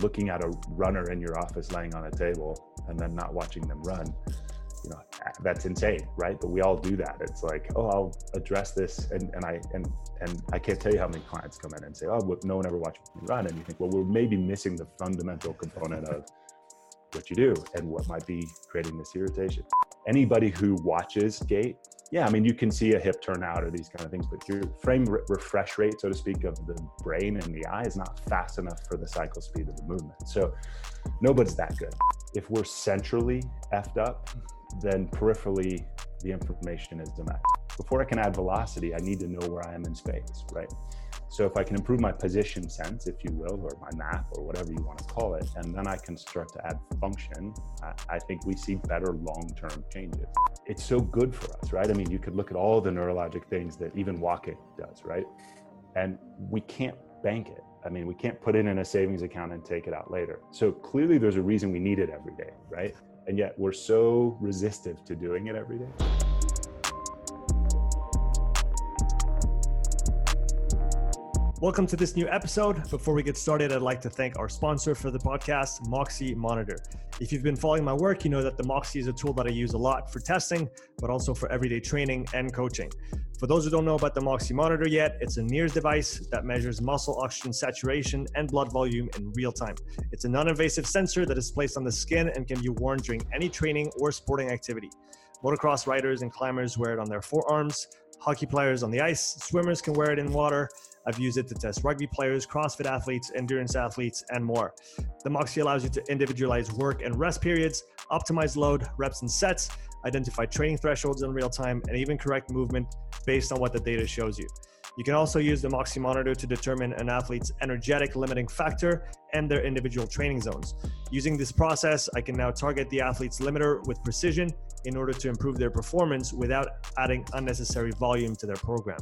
looking at a runner in your office laying on a table and then not watching them run you know that's insane right? But we all do that. It's like oh i'll address this and, and i and and i can't tell you how many clients come in and say oh no one ever watched me run. And you think well we're maybe missing the fundamental component of what you do and what might be creating this irritation. Anybody who watches gait yeah i mean you can see a hip turn out or these kind of things but your frame re- refresh rate so to speak of the brain and the eye is not fast enough for the cycle speed of the movement so nobody's that good if we're centrally effed up then peripherally the information is denied. Before I can add velocity, I need to know where I am in space, right? So if I can improve my position sense, if you will, or my map, or whatever you want to call it, and then I can start to add function, I, think we see better long-term changes. It's so good for us, right? I mean, you could look at all the neurologic things that even walking does, right? And we can't bank it. I mean, we can't put it in a savings account and take it out later. So clearly there's a reason we need it every day, right? and yet we're so resistive to doing it every day. Welcome to this new episode. Before we get started, I'd like to thank our sponsor for the podcast, Moxy Monitor. If you've been following my work, you know that the Moxy is a tool that I use a lot for testing, but also for everyday training and coaching. For those who don't know about the Moxy monitor yet, it's a NIRS device that measures muscle oxygen saturation and blood volume in real time. It's a non invasive sensor that is placed on the skin and can be worn during any training or sporting activity. Motocross riders and climbers wear it on their forearms, hockey players on the ice, swimmers can wear it in water. I've used it to test rugby players, CrossFit athletes, endurance athletes, and more. The Moxy allows you to individualize work and rest periods, optimize load, reps, and sets, identify training thresholds in real time, and even correct movement based on what the data shows you. You can also use the Moxy monitor to determine an athlete's energetic limiting factor and their individual training zones. Using this process, I can now target the athlete's limiter with precision in order to improve their performance without adding unnecessary volume to their program.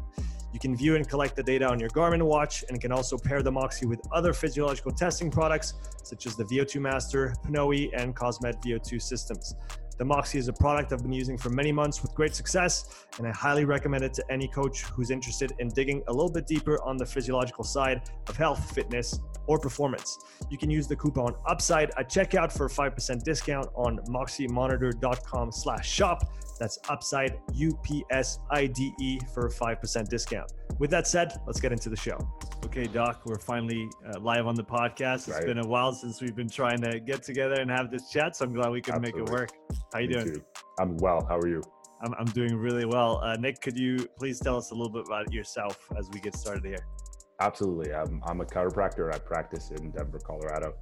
You can view and collect the data on your Garmin watch and can also pair the Moxy with other physiological testing products such as the VO2 Master, Pnoe, and Cosmed VO2 systems. The Moxy is a product I've been using for many months with great success, and I highly recommend it to any coach who's interested in digging a little bit deeper on the physiological side of health, fitness, or performance. You can use the coupon UPSIDE at checkout for a 5% discount on moxymonitor.com slash shop. That's UPSIDE, U-P-S-I-D-E for a 5% discount. With that said, let's get into the show. Okay, Doc, we're finally uh, live on the podcast. It's right. been a while since we've been trying to get together and have this chat, so I'm glad we can Absolutely. make it work. How you Me doing? Too. I'm well. How are you? I'm, I'm doing really well. Uh, Nick, could you please tell us a little bit about yourself as we get started here? Absolutely. I'm, I'm a chiropractor. I practice in Denver, Colorado.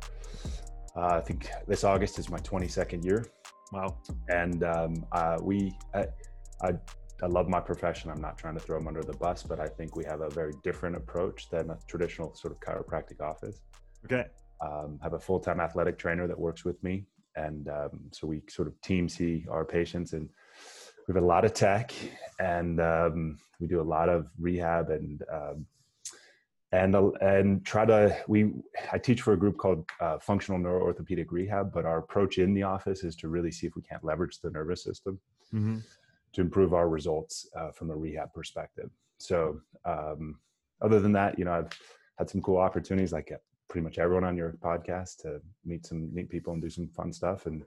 Uh, I think this August is my 22nd year. Wow. And um, uh, we, I, I, I, love my profession. I'm not trying to throw them under the bus, but I think we have a very different approach than a traditional sort of chiropractic office. Okay. Um, have a full time athletic trainer that works with me. And um, so we sort of team see our patients and we have a lot of tech and um, we do a lot of rehab and um, and and try to we I teach for a group called uh, Functional Neuroorthopedic Rehab, but our approach in the office is to really see if we can't leverage the nervous system mm-hmm. to improve our results uh, from a rehab perspective. So um, other than that, you know, I've had some cool opportunities like uh, pretty much everyone on your podcast to meet some neat people and do some fun stuff and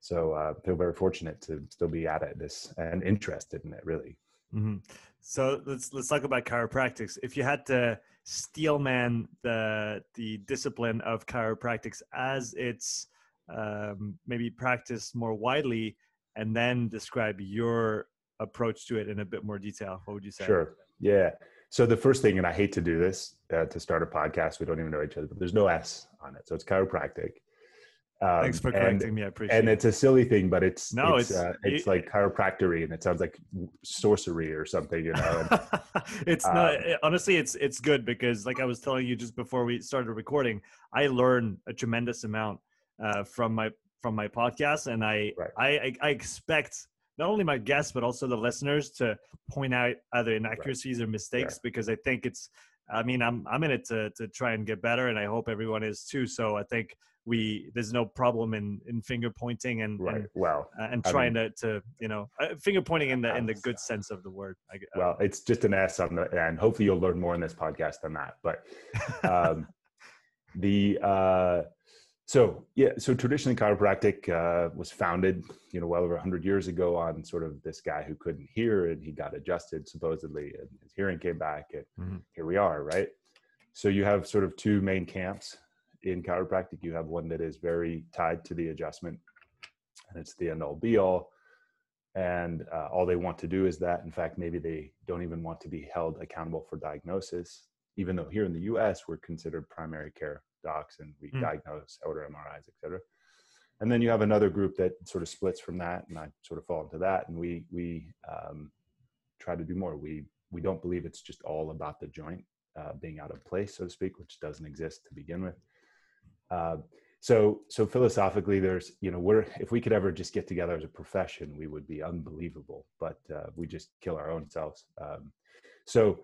so uh, feel very fortunate to still be at it this and interested in it really mm-hmm. so let's let's talk about chiropractics if you had to steelman the the discipline of chiropractics as it's um, maybe practiced more widely, and then describe your approach to it in a bit more detail. What would you say? Sure. Yeah. So the first thing, and I hate to do this uh, to start a podcast, we don't even know each other, but there's no S on it, so it's chiropractic. Um, Thanks for correcting and, me. I appreciate. And it. it's a silly thing, but it's no, it's it's, uh, it's it, like chiropractory, and it sounds like sorcery or something, you know. And, it's um, not honestly. It's it's good because, like I was telling you just before we started recording, I learn a tremendous amount uh, from my from my podcast, and I, right. I I expect not only my guests but also the listeners to point out either inaccuracies right. or mistakes yeah. because I think it's. I mean, I'm I'm in it to to try and get better, and I hope everyone is too. So I think we there's no problem in in finger pointing and right. and, well uh, and trying mean, to to you know uh, finger pointing in the in the good sense of the word I, uh, well it's just an s on the and hopefully you'll learn more in this podcast than that but um the uh, so yeah, so traditionally chiropractic uh, was founded, you know, well over 100 years ago on sort of this guy who couldn't hear and he got adjusted supposedly, and his hearing came back, and mm-hmm. here we are, right? So you have sort of two main camps in chiropractic. You have one that is very tied to the adjustment, and it's the end all be all, and uh, all they want to do is that. In fact, maybe they don't even want to be held accountable for diagnosis, even though here in the U.S. we're considered primary care docs and we mm. diagnose, order MRIs, et cetera. And then you have another group that sort of splits from that, and I sort of fall into that. And we we um, try to do more. We we don't believe it's just all about the joint uh, being out of place, so to speak, which doesn't exist to begin with. Uh, so so philosophically, there's you know we're if we could ever just get together as a profession, we would be unbelievable. But uh, we just kill our own selves. Um, so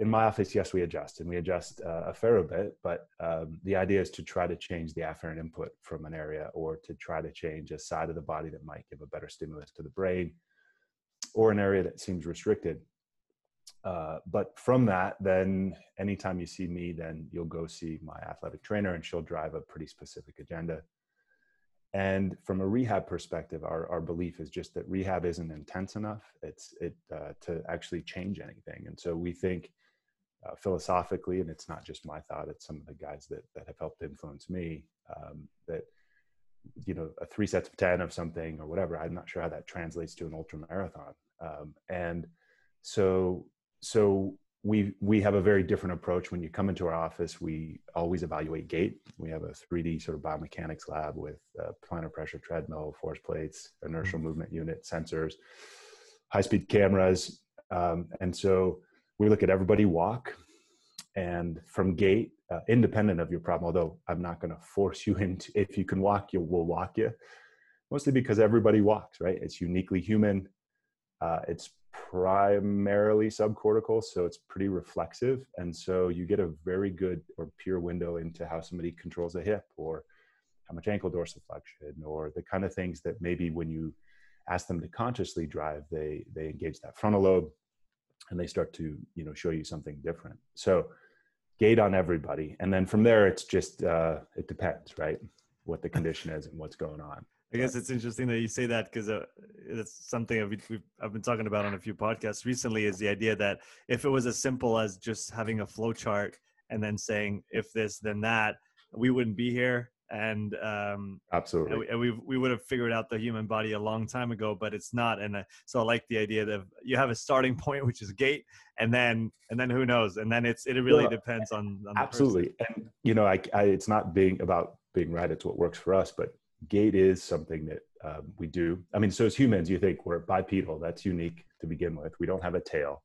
in my office, yes, we adjust and we adjust uh, a fair bit, but um, the idea is to try to change the afferent input from an area or to try to change a side of the body that might give a better stimulus to the brain or an area that seems restricted. Uh, but from that, then anytime you see me, then you'll go see my athletic trainer and she'll drive a pretty specific agenda. And from a rehab perspective, our, our belief is just that rehab isn't intense enough. It's it uh, to actually change anything. And so we think uh, philosophically, and it's not just my thought; it's some of the guys that that have helped influence me. Um, that you know, a three sets of ten of something or whatever. I'm not sure how that translates to an ultra marathon. Um, and so, so we we have a very different approach. When you come into our office, we always evaluate gait. We have a 3D sort of biomechanics lab with plantar pressure treadmill, force plates, inertial mm-hmm. movement unit, sensors, high speed cameras, um, and so we look at everybody walk and from gait uh, independent of your problem although i'm not going to force you into if you can walk you will walk you mostly because everybody walks right it's uniquely human uh, it's primarily subcortical so it's pretty reflexive. And so you get a very good or pure window into how somebody controls a hip or how much ankle dorsiflexion or the kind of things that maybe when you ask them to consciously drive they they engage that frontal lobe and they start to you know show you something different. So gait on everybody. And then from there it's just uh, it depends right what the condition is and what's going on i guess it's interesting that you say that because uh, it's something I've, we've, I've been talking about on a few podcasts recently is the idea that if it was as simple as just having a flow chart and then saying if this then that we wouldn't be here and um, absolutely, and we, and we, we would have figured out the human body a long time ago, but it's not. And uh, so I like the idea that you have a starting point, which is gait and then and then who knows, and then it's it really well, depends on, on absolutely. And you know, I, I, it's not being about being right; it's what works for us. But gait is something that um, we do. I mean, so as humans, you think we're bipedal. That's unique to begin with. We don't have a tail.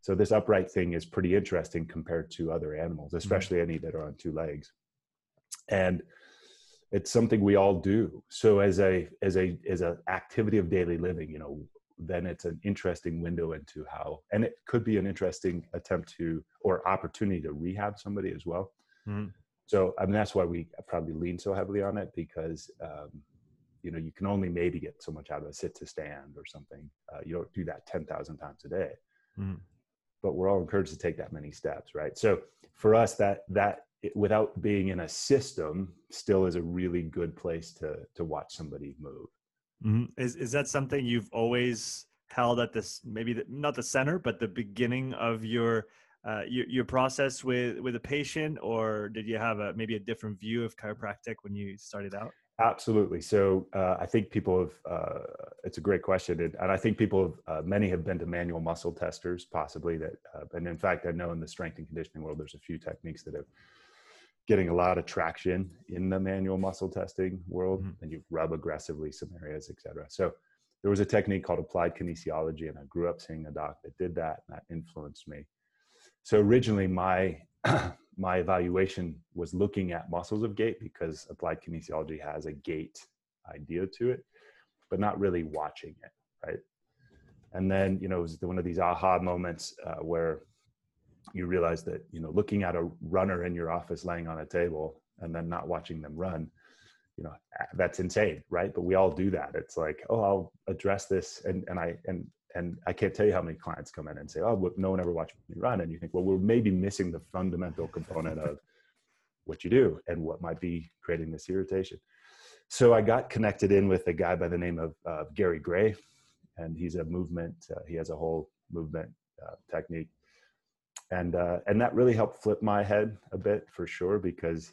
So this upright thing is pretty interesting compared to other animals, mm-hmm. especially mm-hmm. any that are on two legs. And it's something we all do so as a as a as an activity of daily living you know then it's an interesting window into how and it could be an interesting attempt to or opportunity to rehab somebody as well mm-hmm. So i mean that's why we probably lean so heavily on it because um, you know you can only maybe get so much out of a sit to stand or something uh, you don't do that 10,000 times a day mm-hmm. but we're all encouraged to take that many steps right so for us that that it, without being in a system still is a really good place to to watch somebody move mm-hmm. is is that something you've always held at this maybe the, not the center but the beginning of your uh, your, your process with with a patient or did you have a maybe a different view of chiropractic when you started out? Absolutely. So uh, i think people have uh, it's a great question and, and i think people have uh, many have been to manual muscle testers possibly that uh, and in fact i know in the strength and conditioning world there's a few techniques that have getting a lot of traction in the manual muscle testing world mm-hmm. and you rub aggressively some areas etc so there was a technique called applied kinesiology and i grew up seeing a doc that did that and that influenced me so originally my my evaluation was looking at muscles of gait because applied kinesiology has a gait idea to it but not really watching it right? And then you know it was one of these aha moments uh, where you realize that you know looking at a runner in your office laying on a table and then not watching them run you know that's insane right? But we all do that. It's like oh i'll address this and and i and and i can't tell you how many clients come in and say oh no one ever watched me run and you think well we're maybe missing the fundamental component of what you do and what might be creating this irritation. So I got connected in with a guy by the name of uh, Gary Gray, and he's a movement. Uh, he has a whole movement uh, technique, and uh, and that really helped flip my head a bit for sure. Because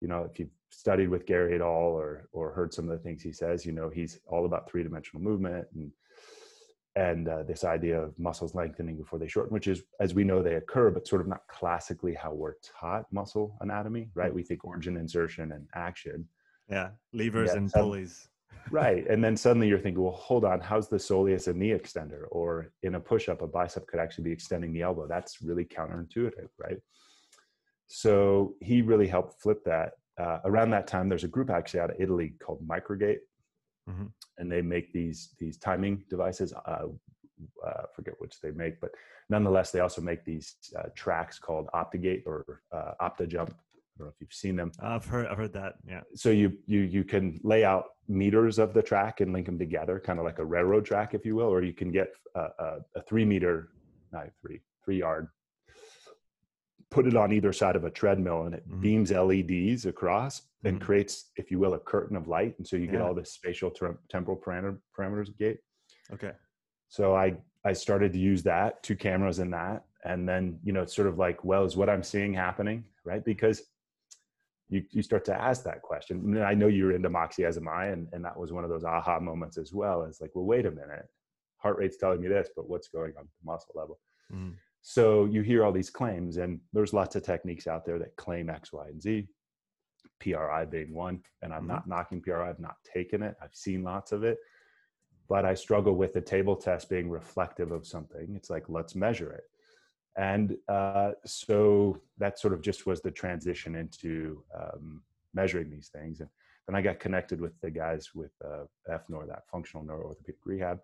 you know, if you've studied with Gary at all or or heard some of the things he says, you know, he's all about three dimensional movement and and uh, this idea of muscles lengthening before they shorten, which is, as we know, they occur, but sort of not classically how we're taught muscle anatomy, right? We think origin, insertion, and action. Yeah, levers yeah, and pulleys. right, and then suddenly you're thinking, well, hold on, how's the soleus a knee extender? Or in a push-up, a bicep could actually be extending the elbow. That's really counterintuitive, right? So he really helped flip that. Uh, around that time, there's a group actually out of Italy called Microgate, mm-hmm. and they make these these timing devices. Uh, uh, forget which they make, but nonetheless, they also make these uh, tracks called OptoGait or uh, OptoJump. I don't know if you've seen them. I've heard I've heard that. Yeah. So you you you can lay out meters of the track and link them together, kind of like a railroad track, if you will, or you can get a, a, a three meter, not three three yard put it on either side of a treadmill and it mm-hmm. beams LEDs across and mm-hmm. creates, if you will, a curtain of light. And so you get all this spatial ter- temporal parameter, parameters gait. Okay. So I, I started to use that, two cameras in that. And then, you know, it's sort of like, well, is what I'm seeing happening? Right. Because you, you start to ask that question. And I know you're into Moxy as am I. And, and that was one of those aha moments as well. It's like, well, wait a minute. Heart rate's telling me this, but what's going on at the muscle level? Mm-hmm. So you hear all these claims, and there's lots of techniques out there that claim X, Y, and Z. PRI being one, and I'm mm-hmm. not knocking PRI. I've not taken it. I've seen lots of it, but I struggle with the table test being reflective of something. It's like let's measure it, and uh, so that sort of just was the transition into um, measuring these things. And then I got connected with the guys with uh, FNOR, that functional neuro orthopedic rehab,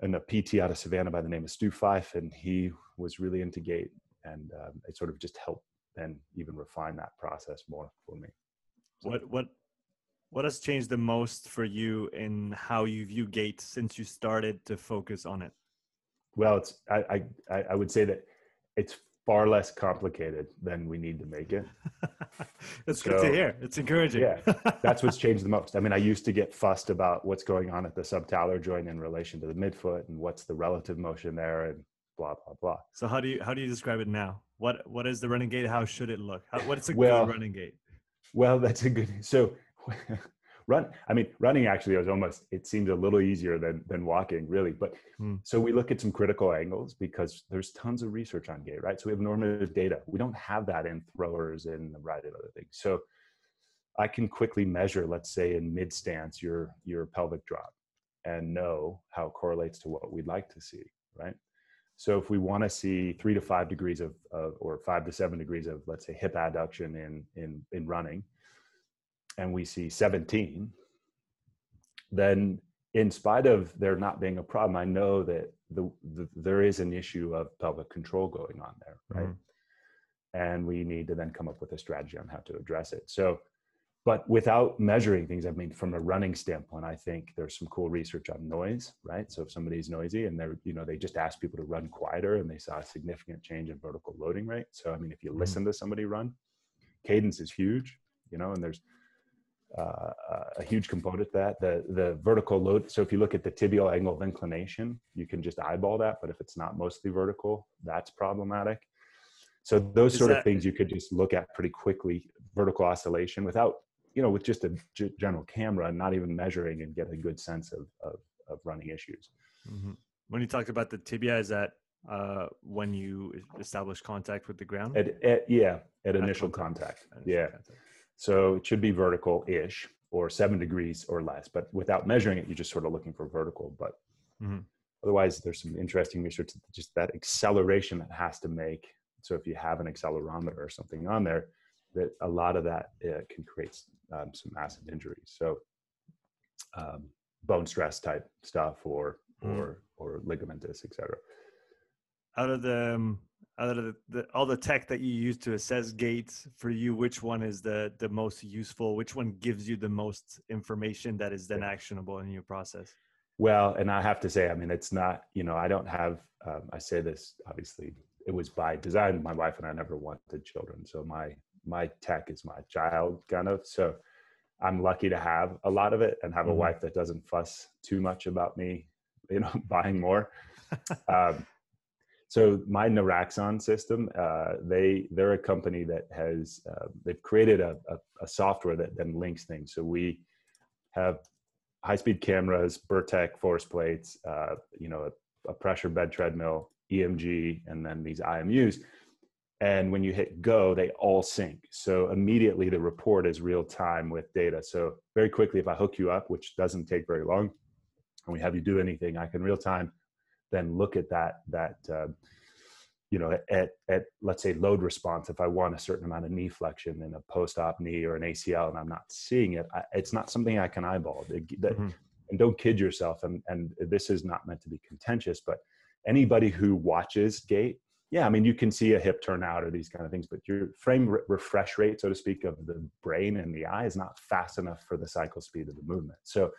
and a PT out of Savannah by the name of Stu Fife, and he was really into gait, and um, it sort of just helped then even refine that process more for me. What what what has changed the most for you in how you view gait since you started to focus on it? Well, it's I I, I would say that it's far less complicated than we need to make it. that's so, good to hear. It's encouraging. yeah, that's what's changed the most. I mean, I used to get fussed about what's going on at the subtalar joint in relation to the midfoot and what's the relative motion there and blah blah blah. So how do you how do you describe it now? What what is the running gait? How should it look? How, what is a well, good running gait? Well, that's a good. So run i mean running actually was almost it seems a little easier than than walking really but hmm. so we look at some critical angles because there's tons of research on gait right so we have normative data we don't have that in throwers and a variety of other things so i can quickly measure let's say in mid stance your your pelvic drop and know how it correlates to what we'd like to see right so if we want to see three to five degrees of, of or five to seven degrees of let's say hip adduction in in in running and we see 17, then in spite of there not being a problem, I know that the, the there is an issue of pelvic control going on there, right? Mm. And we need to then come up with a strategy on how to address it. So, but without measuring things, I mean, from a running standpoint, I think there's some cool research on noise, right? So if somebody's noisy and they're, you know, they just ask people to run quieter and they saw a significant change in vertical loading rate. So, I mean, if you mm. listen to somebody run, cadence is huge, you know, and there's uh, a huge component to that the the vertical load so if you look at the tibial angle of inclination you can just eyeball that but if it's not mostly vertical that's problematic so those Is sort that, of things you could just look at pretty quickly vertical oscillation without you know with just a g- general camera and not even measuring and get a good sense of of, of running issues mm-hmm. when you talked about the tibia is that uh, when you establish contact with the ground at, at yeah at, initial contact, contact. yeah contact. So it should be vertical ish or seven degrees or less. But without measuring it, you're just sort of looking for vertical. But mm-hmm. otherwise, there's some interesting research just that acceleration that has to make. So if you have an accelerometer or something on there, that a lot of that uh, can create um, some massive injuries. So um, bone stress type stuff or mm-hmm. or or ligamentous, etc. Out of the um, out of the, the, all the tech that you use to assess gaits for you which one is the the most useful which one gives you the most information that is then actionable in your process well and i have to say i mean it's not you know i don't have um, i say this obviously it was by design my wife and i never wanted children so my my tech is my child kind of so i'm lucky to have a lot of it and have mm-hmm. a wife that doesn't fuss too much about me you know buying more um, so my Noraxon system, uh, they they're a company that has uh, they've created a, a, a, software that then links things. So we have high speed cameras, Bertec force plates, uh, you know, a, a, pressure bed treadmill, EMG, and then these IMUs. And when you hit go, they all sync. So immediately the report is real time with data. So very quickly, if I hook you up, which doesn't take very long, and we have you do anything, I can real time then look at that that uh, you know at at let's say load response if i want a certain amount of knee flexion in a post-op knee or an acl and i'm not seeing it I, it's not something i can eyeball mm-hmm. and don't kid yourself and and this is not meant to be contentious but anybody who watches gait yeah i mean you can see a hip turn out or these kind of things but your frame re- refresh rate so to speak of the brain and the eye is not fast enough for the cycle speed of the movement so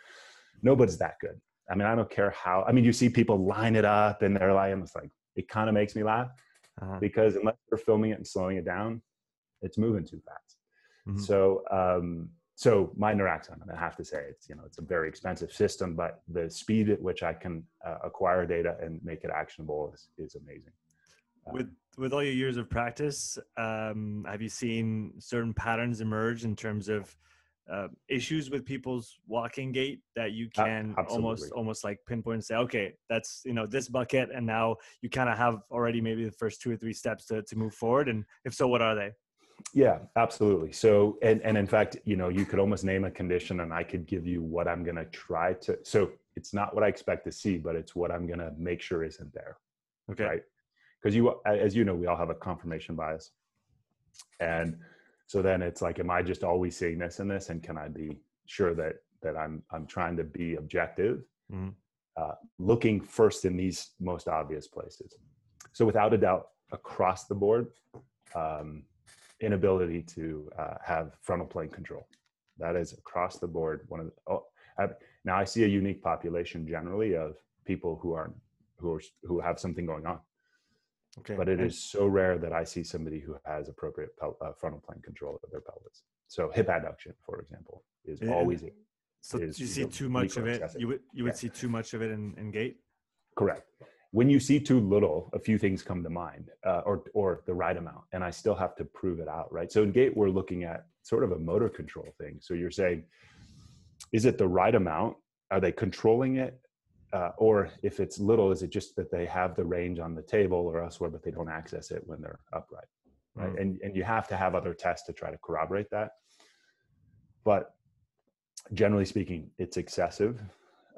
nobody's that good I mean, I don't care how. I mean, you see people line it up and they're like, it's like it kind of makes me laugh uh-huh. because unless they're filming it and slowing it down, it's moving too fast. Mm-hmm. So, um, so my Noraxon, I have to say, it's you know, it's a very expensive system, but the speed at which I can uh, acquire data and make it actionable is is amazing. With with all your years of practice, um, have you seen certain patterns emerge in terms of uh, issues with people's walking gait that you can almost almost like pinpoint and say okay that's you know this bucket and now you kind of have already maybe the first two or three steps to, to move forward and if so what are they? Yeah absolutely. So and and in fact you know you could almost name a condition and i could give you what i'm going to try to so it's not what i expect to see but it's what i'm going to make sure isn't there okay. right because you as you know we all have a confirmation bias. And so then it's like am i just always seeing this and this? And can i be sure that that i'm i'm trying to be objective mm-hmm. uh, looking first in these most obvious places? So without a doubt across the board um, inability to uh, have frontal plane control. That is across the board one of the, oh, I, now i see a unique population generally of people who are who are who have something going on Okay. But it and, is so rare that I see somebody who has appropriate pel- uh, frontal plane control of their pelvis. So hip adduction, for example, is yeah. always. So is, you see too much of it. You would you would yeah. see too much of it in, in gait. Correct. When you see too little, a few things come to mind, uh, or or the right amount, and I still have to prove it out, right? So in gait, we're looking at sort of a motor control thing. So you're saying, is it the right amount? Are they controlling it? Uh, or if it's little, is it just that they have the range on the table or elsewhere, but they don't access it when they're upright, right? Mm. And and you have to have other tests to try to corroborate that. But generally speaking, it's excessive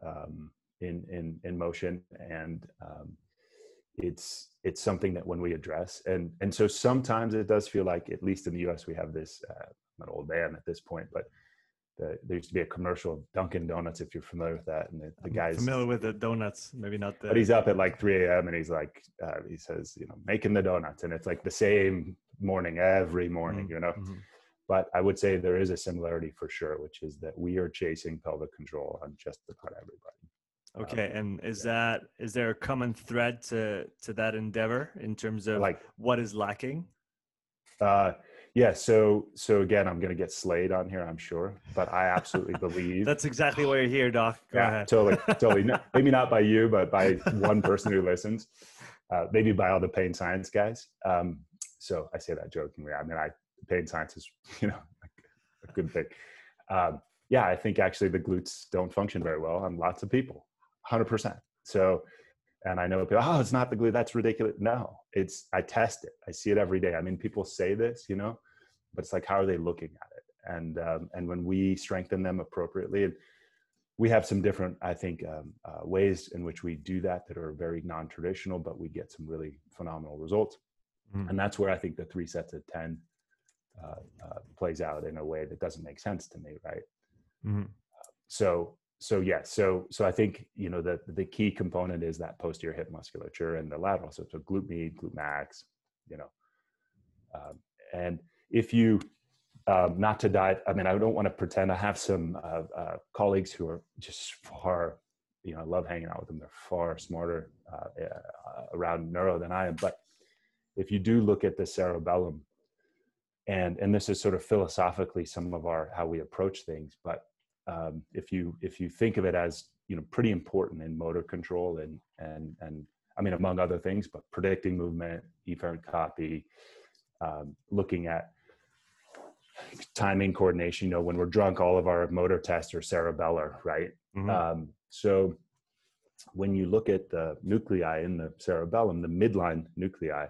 um, in in in motion, and um, it's it's something that when we address, and and so sometimes it does feel like, at least in the U.S., we have this. Uh, I'm an old man at this point, but the, there used to be a commercial of Dunkin' Donuts, if you're familiar with that. And the, the guy's familiar with the donuts, maybe not the. But he's up at like 3 a.m. and he's like, uh, he says, you know, making the donuts, and it's like the same morning every morning, mm-hmm. you know. Mm-hmm. But I would say there is a similarity for sure, which is that we are chasing pelvic control on just about everybody. Okay, um, and is yeah. that is there a common thread to to that endeavor in terms of like what is lacking? Uh, yeah, so so again, I'm going to get slayed on here, I'm sure, but I absolutely believe that's exactly why you're here, Doc. Go yeah, ahead. totally, totally. No, maybe not by you, but by one person who listens. Uh, maybe by all the pain science guys. Um, so I say that jokingly. I mean, I pain science is you know a good thing. Um, yeah, I think actually the glutes don't function very well on lots of people, hundred percent. So and I know people, oh, it's not the glute. That's ridiculous. No, it's, I test it. I see it every day. I mean, people say this, you know, but it's like, how are they looking at it? And, um, and when we strengthen them appropriately, and we have some different, I think, um, uh, ways in which we do that that are very non-traditional, but we get some really phenomenal results. Mm. And that's where I think the three sets of 10 uh, uh, plays out in a way that doesn't make sense to me. Right. Mm. so so yeah, so so I think you know the the key component is that posterior hip musculature and the lateral. So so glute med, glute max, you know, um, and if you um, not to dive, I mean, I don't want to pretend. I have some uh, uh, colleagues who are just far, you know, I love hanging out with them. They're far smarter uh, uh around neuro than I am. But if you do look at the cerebellum, and and this is sort of philosophically some of our how we approach things but um, if you if you think of it as you know pretty important in motor control and and and i mean among other things but predicting movement efferent copy um, looking at timing coordination you know when we're drunk all of our motor tests are cerebellar right Mhm. um, so when you look at the nuclei in the cerebellum the midline nuclei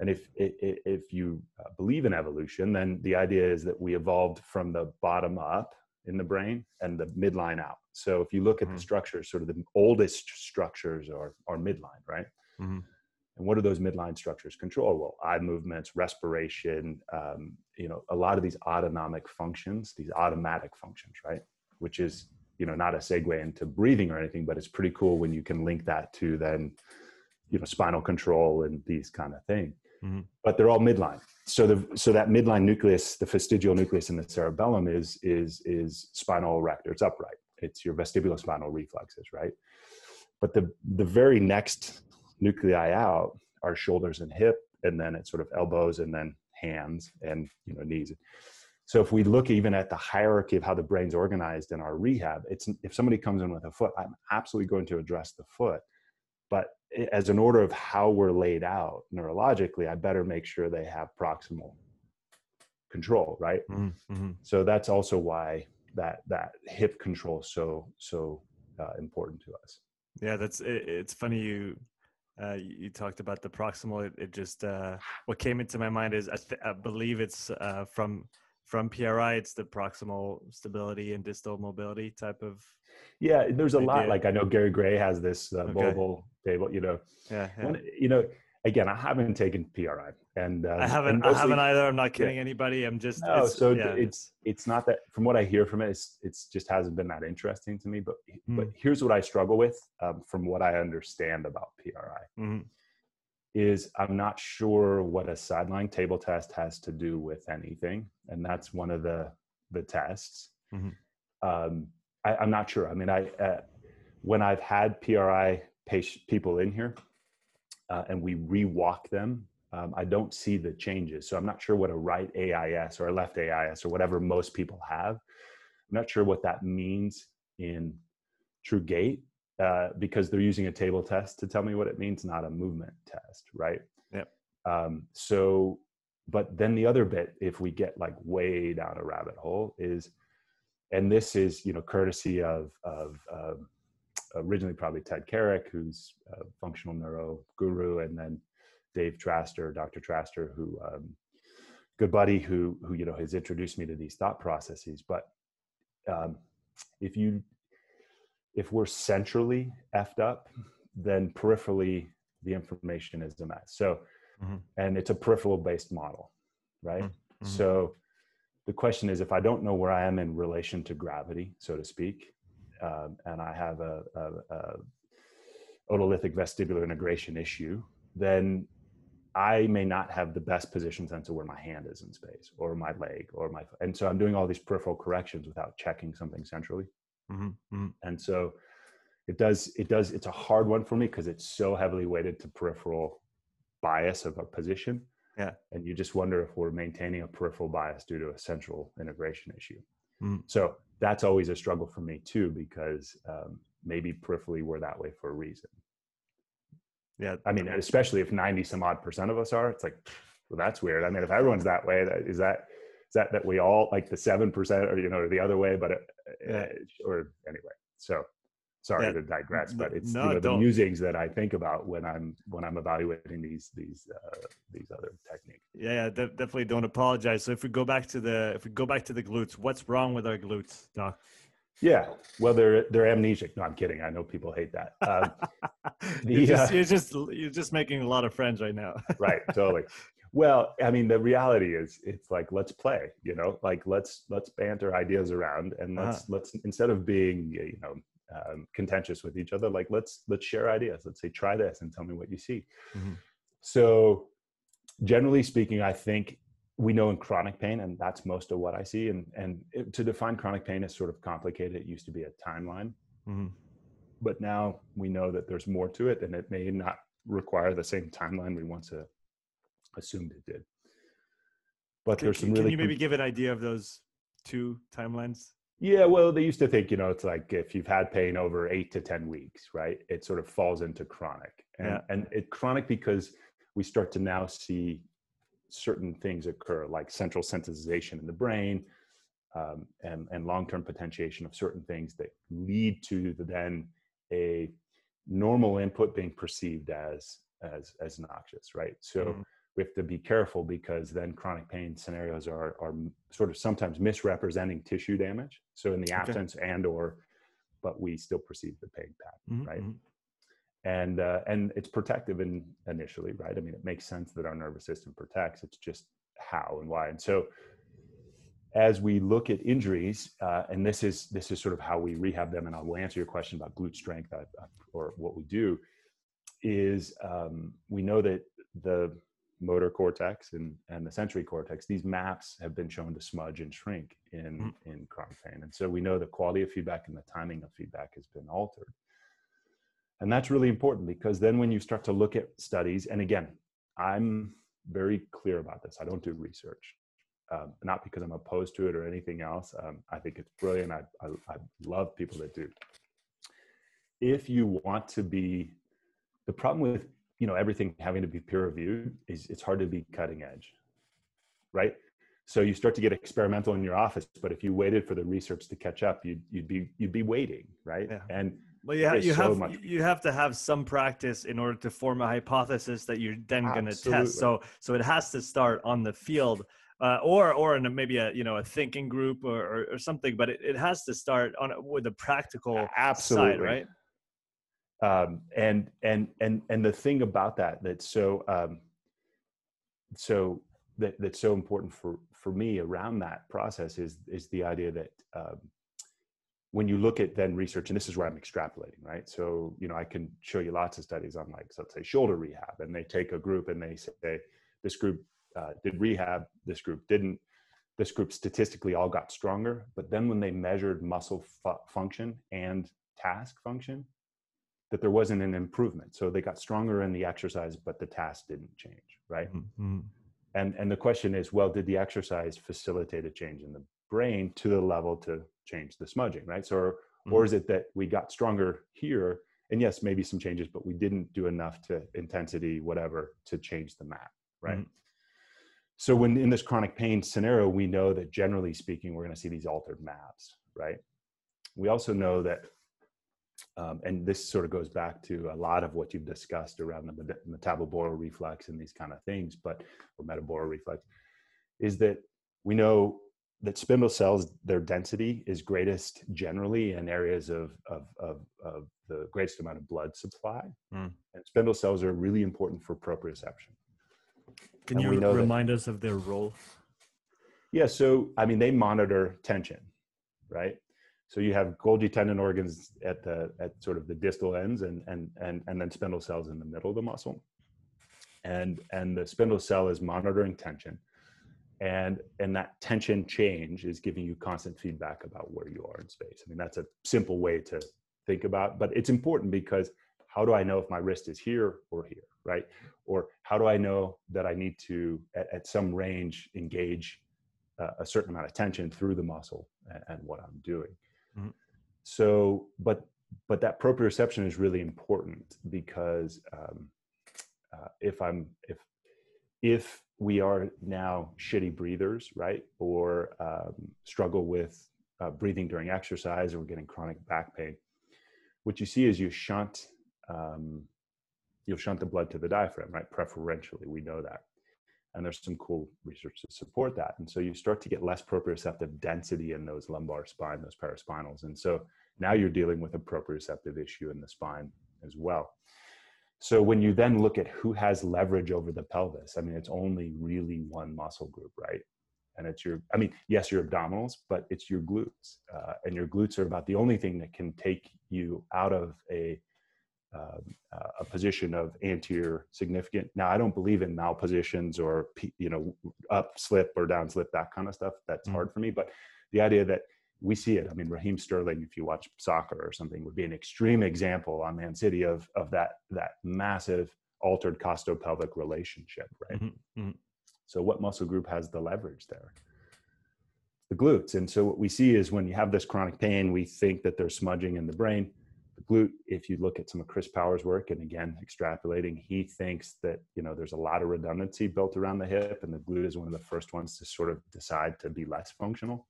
and if if you uh, believe in evolution then the idea is that we evolved from the bottom up in the brain and the midline out so if you look at Mhm. the structures sort of the oldest structures are are midline right Mhm. and what do those midline structures control? Well, eye movements, respiration, um, you know, a lot of these autonomic functions, these automatic functions, right? Which is, you know, not a segue into breathing or anything, but it's pretty cool when you can link that to then, you know, spinal control and these kind of things. Mhm. But they're all midline. So the so that midline nucleus, the fastigial nucleus in the cerebellum is is is spinal erector. It's upright. It's your vestibulospinal reflexes, right? But the the very next nuclei out are shoulders and hip and then it's sort of elbows and then hands and you know knees so if we look even at the hierarchy of how the brain's organized in our rehab it's if somebody comes in with a foot i'm absolutely going to address the foot but as an order of how we're laid out neurologically i better make sure they have proximal control right Mhm. Mhm. so that's also why that that hip control is so so uh, important to us Yeah, that's it, it's funny you uh, you you talked about the proximal. It, it just uh, what came into my mind is I, th- I believe it's uh, from from PRI. It's the proximal stability and distal mobility type of. Yeah, there's a lot. Like I know Gary Gray has this uh, Okay. mobile table. You know, Yeah, yeah. You know. Again, I haven't taken PRI, and um, I haven't. and I haven't either. I'm not kidding anybody. I'm just. No, it's, so yeah, it's it's not that. From what I hear from it, it's it's just hasn't been that interesting to me. But but Mm. here's what I struggle with, um, from what I understand about PRI, Mhm. Is I'm not sure what a sideline table test has to do with anything, and that's one of the the tests. Mhm. Um, I, I'm not sure. I mean, I uh, when I've had PRI patient people in here, uh, and we re-walk them, um, I don't see the changes. So I'm not sure what a right AIS or a left AIS or whatever most people have. I'm not sure what that means in True Gait uh, because they're using a table test to tell me what it means, not a movement test, right? Yep. Um, so, but then the other bit, if we get like way down a rabbit hole, is, and this is you know courtesy of of um, originally probably Ted Carrick, who's a functional neuro guru, and then Dave Traster, Dr. Traster, who um, good buddy, who who you know has introduced me to these thought processes. But um, if you if we're centrally effed up, then peripherally the information is a mess. So, Mhm. and it's a peripheral based model, right? Mhm. So the question is if I don't know where I am in relation to gravity, so to speak, um, and I have a, a, a otolithic vestibular integration issue, then I may not have the best position sense of where my hand is in space or my leg or my, and so I'm doing all these peripheral corrections without checking something centrally. Mhm. Mhm. And so it does, it does, it's a hard one for me because it's so heavily weighted to peripheral bias of a position. Yeah. And you just wonder if we're maintaining a peripheral bias due to a central integration issue. Mm. So that's always a struggle for me too, because um, maybe peripherally we're that way for a reason. Yeah. I mean, especially if 90 some odd percent of us are, it's like, well, that's weird. I mean, if everyone's that way, that is that, that, that we all like the 7% or, you know, or the other way, but, uh, Yeah. or anyway, so sorry Yeah. to digress, but it's, No, you know, the musings that I think about when I'm, when I'm evaluating these, these, uh, these other techniques. Yeah, yeah, de- definitely don't apologize. So if we go back to the if we go back to the glutes, what's wrong with our glutes, Doc? Yeah. Well, they're, they're amnesic. No, I'm kidding. I know people hate that. Um, you're, just, uh, you're just you're just making a lot of friends right now. right totally well i mean the reality is it's like let's play you know like let's let's banter ideas around and let's Uh-huh. let's instead of being you know um, contentious with each other like let's let's share ideas let's say try this and tell me what you see Mhm. so generally speaking i think we know in chronic pain and that's most of what i see and and it, to define chronic pain is sort of complicated it used to be a timeline Mhm. but now we know that there's more to it and it may not require the same timeline we once uh, assumed it did but can, there's some can really you maybe give an idea of those two timelines yeah, well, they used to think, you know, it's like if you've had pain over eight to 10 weeks, right? It sort of falls into chronic. And, Yeah. and it chronic because we start to now see certain things occur, like central sensitization in the brain um, and, and long term potentiation of certain things that lead to the, then a normal input being perceived as as as noxious, right? So Mhm. We have to be careful because then chronic pain scenarios are are sort of sometimes misrepresenting tissue damage. So in the Okay. absence and or, but we still perceive the pain pattern, Mhm, right? mhm. And uh, and it's protective in initially, right? I mean, it makes sense that our nervous system protects. It's just how and why. And so as we look at injuries, uh, and this is this is sort of how we rehab them, and I will answer your question about glute strength uh, uh, or what we do. Is um, we know that the motor cortex and, and the sensory cortex, these maps have been shown to smudge and shrink in Mhm. in chronic pain, and so we know the quality of feedback and the timing of feedback has been altered. And that's really important because then when you start to look at studies, and again, I'm very clear about this. I don't do research, um, not because I'm opposed to it or anything else. Um, I think it's brilliant. I, I, I love people that do. If you want to be, the problem with you know everything having to be peer reviewed is it's hard to be cutting edge, right? So you start to get experimental in your office, but if you waited for the research to catch up, you'd you'd be you'd be waiting, right? Yeah. And Well, yeah, There's you so have much- you have to have some practice in order to form a hypothesis that you're then going to test. So so it has to start on the field, uh, or or in a, maybe a you know a thinking group or or, or something. But it, it has to start on with a practical absolutely side, right? Um, and and and and the thing about that that's so um, so that that's so important for for me around that process is is the idea that um, when you look at then research and this is where i'm extrapolating right? So you know i can show you lots of studies on like so let's say shoulder rehab and they take a group and they say this group uh, did rehab this group didn't. This group statistically all got stronger but then when they measured muscle fu- function and task function that there wasn't an improvement. So they got stronger in the exercise but the task didn't change right? Mhm. and and the question is well did the exercise facilitate a change in the brain to the level to change the smudging right? So or, or is it that we got stronger here and yes maybe some changes but we didn't do enough to intensity whatever to change the map right? Mhm. so when in this chronic pain scenario we know that generally speaking we're going to see these altered maps right? We also know that um, and this sort of goes back to a lot of what you've discussed around the meta- metaboboral reflex and these kind of things, but or metaboreflex, is that we know that spindle cells, their density is greatest generally in areas of of of, of the greatest amount of blood supply, Mm. and spindle cells are really important for proprioception. Can And you know that- remind us of their role? Yeah, so I mean, they monitor tension, right? So you have Golgi tendon organs at the at sort of the distal ends, and and and and then spindle cells in the middle of the muscle, and and the spindle cell is monitoring tension, and and that tension change is giving you constant feedback about where you are in space. I mean, that's a simple way to think about, but it's important because how do I know if my wrist is here or here, right? Or how do I know that I need to at, at some range engage uh, a certain amount of tension through the muscle and, and what I'm doing. Mhm. So, but but that proprioception is really important because um, uh, if I'm if if we are now shitty breathers, right, or um, struggle with uh, breathing during exercise, or we're getting chronic back pain, what you see is you shunt um, you'll shunt the blood to the diaphragm, right? Preferentially, we know that and there's some cool research to support that. And so you start to get less proprioceptive density in those lumbar spine, those paraspinals. And so now you're dealing with a proprioceptive issue in the spine as well. So when you then look at who has leverage over the pelvis, I mean, it's only really one muscle group, right? And it's your, I mean, yes, your abdominals, but it's your glutes. Uh, and your glutes are about the only thing that can take you out of a a position of anterior significant. Now, I don't believe in malpositions or you know up slip or down slip that kind of stuff. That's Mm. hard for me. But the idea that we see it. I mean, Raheem Sterling, if you watch soccer or something, would be an extreme example on Man City of of that that massive altered costopelvic relationship, right? Mhm, mhm. So what muscle group has the leverage there? The glutes. And so what we see is when you have this chronic pain, we think that there's smudging in the brain. Glute, if you look at some of Chris Powers' work, and again, extrapolating, he thinks that you know there's a lot of redundancy built around the hip, and the glute is one of the first ones to sort of decide to be less functional.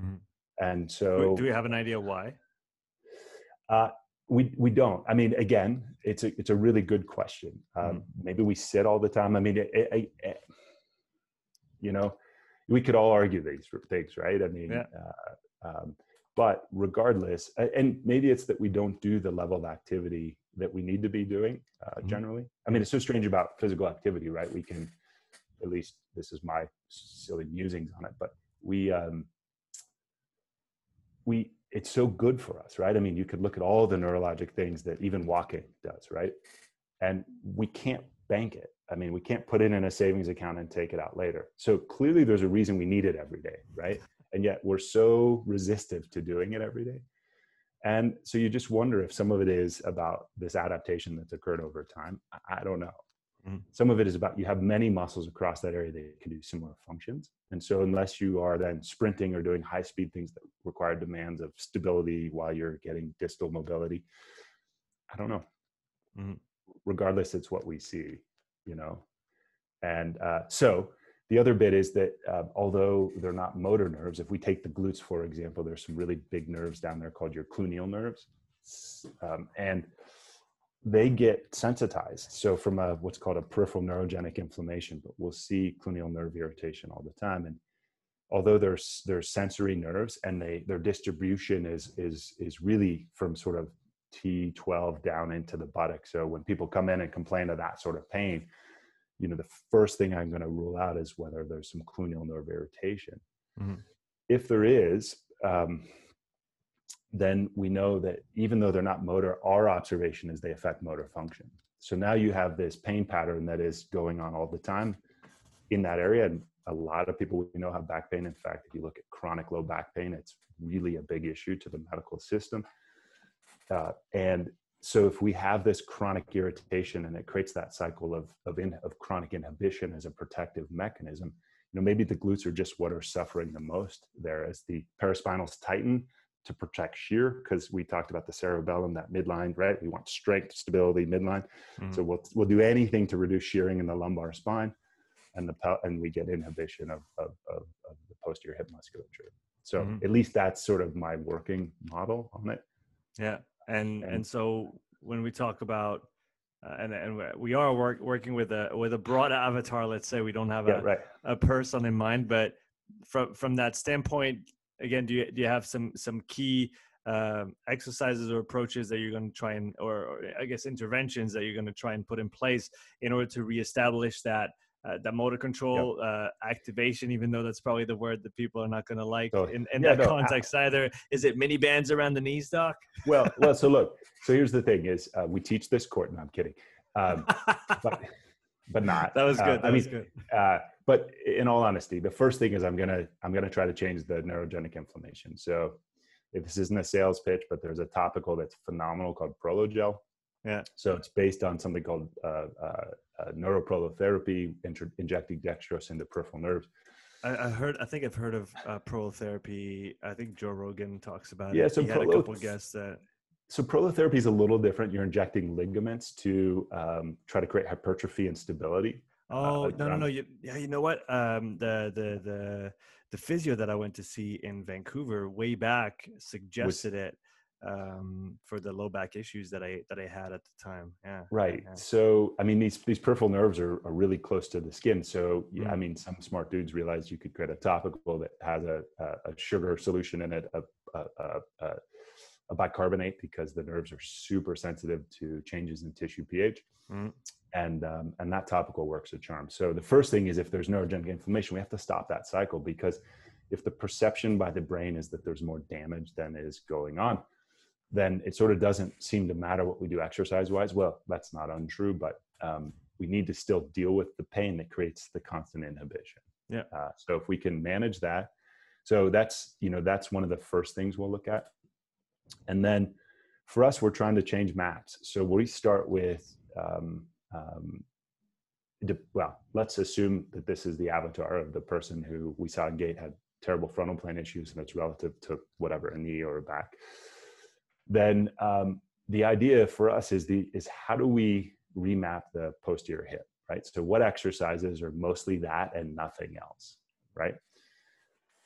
Mm-hmm. And so, do we have an idea why? Uh, we we don't. I mean, again, it's a it's a really good question. Um, mm Maybe we sit all the time. I mean, it, it, it, you know, we could all argue these things, right? I mean, yeah. uh, um, but regardless, and maybe it's that we don't do the level of activity that we need to be doing uh, mm generally. I mean, it's so strange about physical activity, right? We can, at least this is my silly musings on it, but we um, we it's so good for us, right? I mean, you could look at all the neurologic things that even walking does, right? And we can't bank it. I mean, we can't put it in a savings account and take it out later. So clearly there's a reason we need it every day, right? And yet we're so resistive to doing it every day. And so you just wonder if some of it is about this adaptation that's occurred over time. I don't know. Mm-hmm. Some of it is about you have many muscles across that area that can do similar functions. And so, unless you are then sprinting or doing high speed things that require demands of stability while you're getting distal mobility, I don't know. Mm-hmm. Regardless, it's what we see, you know. And uh, so, the other bit is that uh, although they're not motor nerves, if we take the glutes, for example, there's some really big nerves down there called your cluneal nerves. Um, and they get sensitized. So from a what's called a peripheral neurogenic inflammation, but we'll see cluneal nerve irritation all the time. And although there's there's sensory nerves and they their distribution is is is really from sort of T12 down into the buttock. So when people come in and complain of that sort of pain, you know, the first thing I'm going to rule out is whether there's some cluneal nerve irritation. Mm-hmm. If there is, um, then we know that even though they're not motor, our observation is they affect motor function. So now you have this pain pattern that is going on all the time in that area. And a lot of people we know have back pain. In fact, if you look at chronic low back pain, it's really a big issue to the medical system. Uh, and so if we have this chronic irritation and it creates that cycle of of, in, of chronic inhibition as a protective mechanism, you know maybe the glutes are just what are suffering the most there as the paraspinals tighten to protect shear because we talked about the cerebellum, that midline, right? We want strength, stability, midline. Mm-hmm. So we'll we'll do anything to reduce shearing in the lumbar spine, and the and we get inhibition of of, of, of the posterior hip musculature. So mm-hmm. at least that's sort of my working model on it. Yeah, and and, so when we talk about uh, and and we are work, working with a with a broad avatar. Let's say we don't have yeah, a right. a person in mind, but from from that standpoint, again do you do you have some some key um, exercises or approaches that you're going to try and or, or, i guess interventions that you're going to try and put in place in order to reestablish that uh, that motor control yep. uh, activation, even though that's probably the word that people are not going to like so, in, in yeah, that no, context I, either. Is it mini bands around the knees, doc? Well, well. So look. So here's the thing: is uh, we teach this court. No, I'm kidding. Um, but but not. That was uh, good. That I was mean, good. Uh, but in all honesty, the first thing is I'm gonna I'm gonna try to change the neurogenic inflammation. So if this isn't a sales pitch, but there's a topical that's phenomenal called Prologel. Yeah. So it's based on something called uh, uh, uh, neuroprolotherapy, inter- injecting dextrose into peripheral nerves. I, I, heard. I think I've heard of uh, prolotherapy. I think Joe Rogan talks about yeah, it. Yeah, so he prolo- had a couple guests that so prolotherapy is a little different. You're injecting ligaments to um, try to create hypertrophy and stability. Oh uh, no no no! You, yeah, you know what? Um, the the the the physio that I went to see in Vancouver way back suggested was, it um, for the low back issues that I that I had at the time. Yeah. Right. Yeah. So I mean, these these peripheral nerves are, are really close to the skin. So yeah, mm. I mean, some smart dudes realized you could create a topical that has a, a, a sugar solution in it, a, a, a a bicarbonate because the nerves are super sensitive to changes in tissue pH. Mm. And, um, and that topical works a charm. So the first thing is if there's neurogenic inflammation, we have to stop that cycle because if the perception by the brain is that there's more damage than is going on, then it sort of doesn't seem to matter what we do exercise wise. Well, that's not untrue, but um, we need to still deal with the pain that creates the constant inhibition. Yeah. Uh, so if we can manage that, so that's you know that's one of the first things we'll look at. And then for us, we're trying to change maps. So we start with um, um, well, let's assume that this is the avatar of the person who we saw in gait had terrible frontal plane issues and it's relative to whatever a knee or a back. Then um, the idea for us is the is how do we remap the posterior hip, right? So what exercises are mostly that and nothing else, right?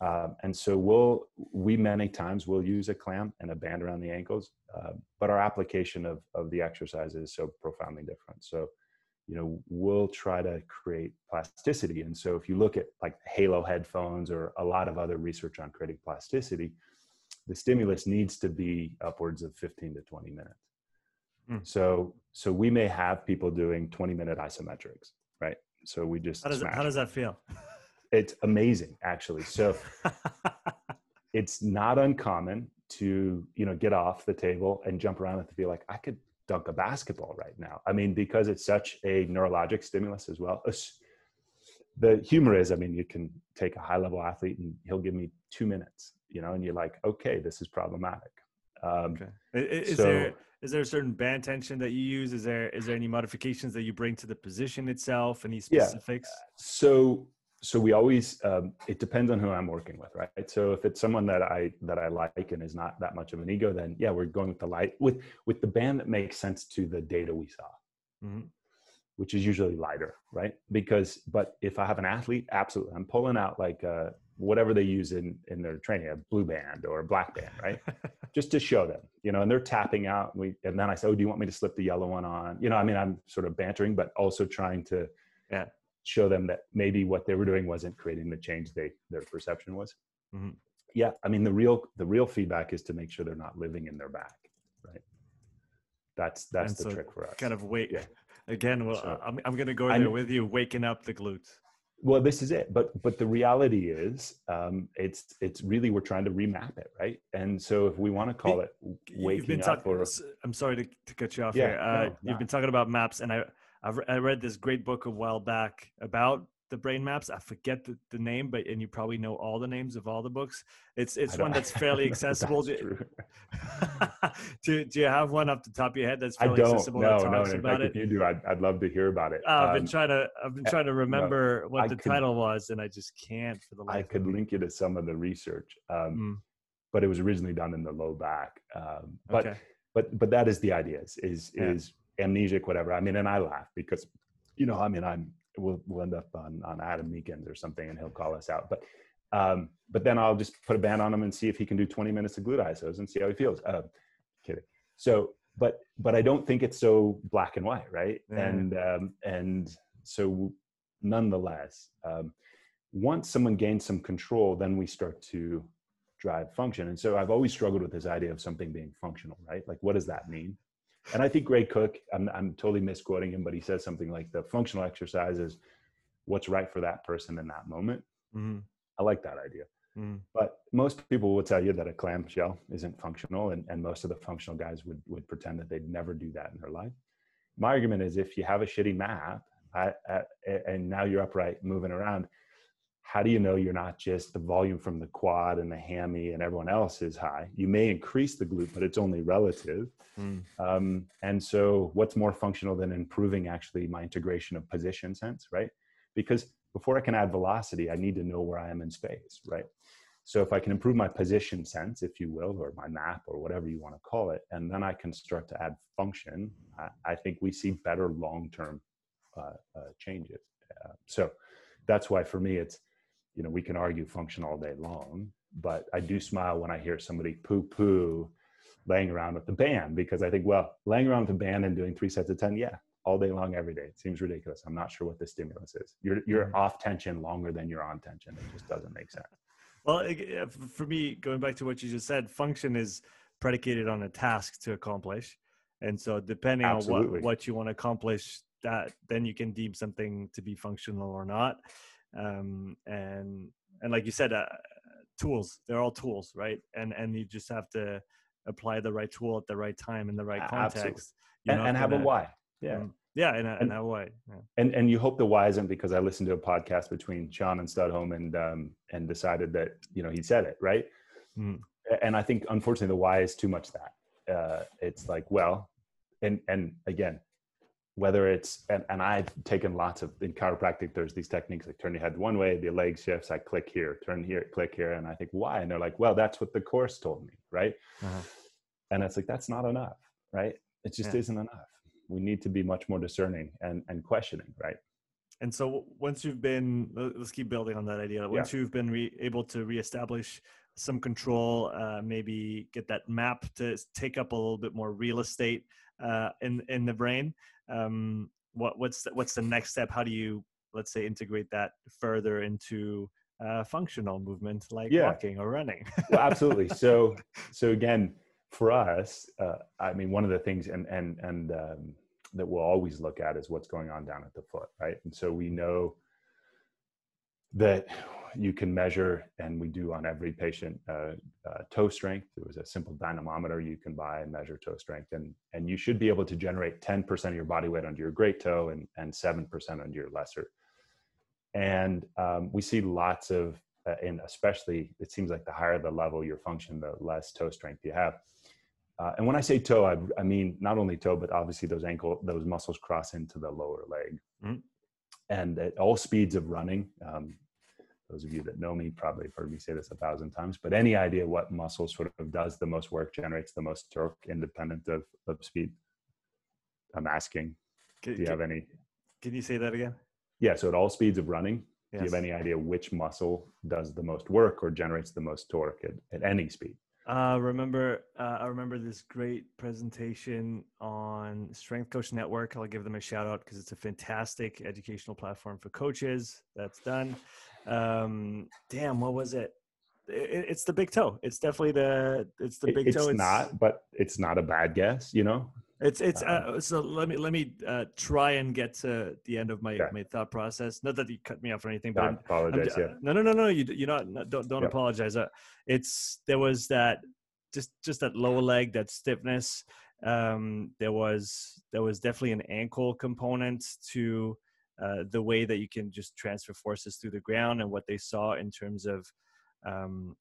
Um, and so we'll we many times will use a clamp and a band around the ankles, uh, but our application of of the exercise is so profoundly different. So you know we'll try to create plasticity and so if you look at like halo headphones or a lot of other research on creating plasticity the stimulus needs to be upwards of 15 to 20 minutes mm. so so we may have people doing 20 minute isometrics right so we just how does, how does that feel it's amazing actually so it's not uncommon to you know get off the table and jump around and feel like i could dunk a basketball right now. I mean, because it's such a neurologic stimulus as well. The humor is, I mean, you can take a high level athlete and he'll give me two minutes, you know, and you're like, okay, this is problematic. Um, okay. Is so, there is there a certain band tension that you use? Is there is there any modifications that you bring to the position itself? Any specifics? Yeah. So so we always um, it depends on who i'm working with right so if it's someone that i that i like and is not that much of an ego then yeah we're going with the light with with the band that makes sense to the data we saw mm-hmm. which is usually lighter right because but if i have an athlete absolutely i'm pulling out like uh, whatever they use in in their training a blue band or a black band right? Just to show them you know and they're tapping out. And we and then i say oh do you want me to slip the yellow one on? You know i mean i'm sort of bantering but also trying to yeah. show them that maybe what they were doing wasn't creating the change they their perception was. Mm-hmm. yeah i mean the real the real feedback is to make sure they're not living in their back right? That's that's and the so trick for us. kind of wait yeah. again well so, i'm, I'm gonna go there with you waking up the glutes well this is it but but the reality is um it's it's really we're trying to remap it right? And so if we want to call it waking up or i'm sorry to, to cut you off yeah, here. Uh, no, you've been talking about maps and i I've, I read this great book a while back about the brain maps. I forget the, the name, but and you probably know all the names of all the books. It's it's one that's fairly accessible. that's do, do you have one off the top of your head that's fairly I don't, accessible? No, that no. About it? If you do, I'd, I'd love to hear about it. Uh, I've been um, trying to I've been eh, trying to remember no, what I the could, title was, and I just can't for the life. I could link you to some of the research, um, mm. but it was originally done in the low back. Um, but okay. but but that is the idea. Is is, yeah. is amnesic, whatever. I mean, and I laugh because, you know, I mean, I'm we'll, we'll end up on on Adam Meakins or something, and he'll call us out. But um, but then I'll just put a band on him and see if he can do 20 minutes of glute isos and see how he feels. Uh, kidding. So, but but I don't think it's so black and white, right? And um, and so nonetheless, um, once someone gains some control, then we start to drive function. And so I've always struggled with this idea of something being functional, right? Like, what does that mean? And I think Gray Cook, I'm, I'm totally misquoting him, but he says something like the functional exercise is what's right for that person in that moment. Mm-hmm. I like that idea. Mm-hmm. But most people will tell you that a clamshell isn't functional, and, and most of the functional guys would, would pretend that they'd never do that in their life. My argument is if you have a shitty map I, I, and now you're upright moving around, how do you know you're not just the volume from the quad and the hammy and everyone else is high? You may increase the glute, but it's only relative. Mm. Um, and so, what's more functional than improving actually my integration of position sense, right? Because before I can add velocity, I need to know where I am in space, right? So, if I can improve my position sense, if you will, or my map or whatever you want to call it, and then I can start to add function, I, I think we see better long term uh, uh, changes. Uh, so, that's why for me, it's you know, we can argue function all day long, but I do smile when I hear somebody poo poo laying around with the band because I think, well, laying around with the band and doing three sets of 10, yeah, all day long, every day. It seems ridiculous. I'm not sure what the stimulus is. You're, you're mm-hmm. off tension longer than you're on tension. It just doesn't make sense. Well, for me, going back to what you just said, function is predicated on a task to accomplish. And so depending Absolutely. on what, what you want to accomplish, that then you can deem something to be functional or not um, and and like you said, uh, tools they're all tools, right? And and you just have to apply the right tool at the right time in the right context. And, and, have a why. Yeah. Um, yeah, and, and, and why. Yeah. And and you hope the why isn't because I listened to a podcast between Sean and Studholm and um and decided that you know he said it right. Mm. And I think unfortunately the why is too much that. Uh, it's like well, and and again, whether it's and, and i've taken lots of in chiropractic there's these techniques like turn your head one way the leg shifts i click here turn here click here and i think why and they're like well that's what the course told me right uh-huh. and it's like that's not enough right it just yeah. isn't enough we need to be much more discerning and and questioning right and so once you've been let's keep building on that idea once yeah. you've been re- able to reestablish some control uh, maybe get that map to take up a little bit more real estate uh, in in the brain um, what what's the, what's the next step? How do you let's say integrate that further into uh, functional movement like yeah. walking or running? Well, absolutely. So so again for us uh, i mean one of the things and and and um, that we'll always look at is what's going on down at the foot right? And so we know that you can measure, and we do on every patient, uh, uh, toe strength. There was a simple dynamometer you can buy and measure toe strength, and and you should be able to generate 10% of your body weight under your great toe and and 7% under your lesser. And um, we see lots of, uh, and especially it seems like the higher the level your function, the less toe strength you have. Uh, and when I say toe, I, I, mean not only toe, but obviously those ankle, those muscles cross into the lower leg. Mm-hmm. And at all speeds of running, um, those of you that know me probably have heard me say this a thousand times, but any idea what muscle sort of does the most work, generates the most torque independent of, of speed? I'm asking. Can, do you can, have any? Can you say that again? Yeah. So at all speeds of running, yes. do you have any idea which muscle does the most work or generates the most torque at, at any speed? Uh, remember, uh, I remember this great presentation on Strength Coach Network. I'll give them a shout out because it's a fantastic educational platform for coaches. That's done um damn what was it? it it's the big toe it's definitely the it's the big it's toe it's not but it's not a bad guess you know it's it's uh, uh, so let me let me uh, try and get to the end of my okay. my thought process. Not that you cut me off or anything, but I apologize. I'm, yeah. No, no, no, no. You you're not. Don't don't yep. apologize. Uh, it's there was that just just that lower leg, that stiffness. Um, there was there was definitely an ankle component to uh, the way that you can just transfer forces through the ground and what they saw in terms of um,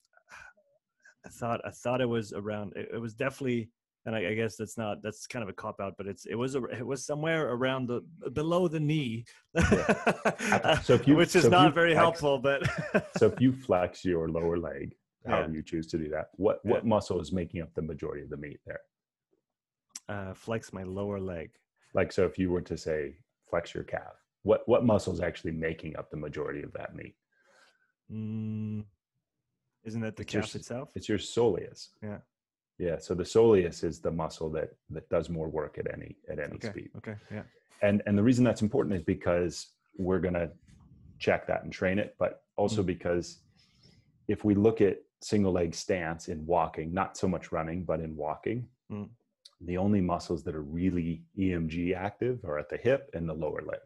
I thought I thought it was around it, it was definitely and I, I, guess that's not that's kind of a cop out but it's it was a, it was somewhere around the below the knee yeah. so if you, which is so not very flex, helpful but so if you flex your lower leg however yeah. you choose to do that what what yeah. muscle is making up the majority of the meat there uh, flex my lower leg like so if you were to say flex your calf what what muscle is actually making up the majority of that meat? Mm, isn't that the it's calf your, itself? It's your soleus. Yeah. Yeah. So the soleus is the muscle that that does more work at any at any okay. speed. Okay. Yeah. And and the reason that's important is because we're gonna check that and train it, but also mm. because if we look at single leg stance in walking, not so much running, but in walking, mm. the only muscles that are really EMG active are at the hip and the lower leg.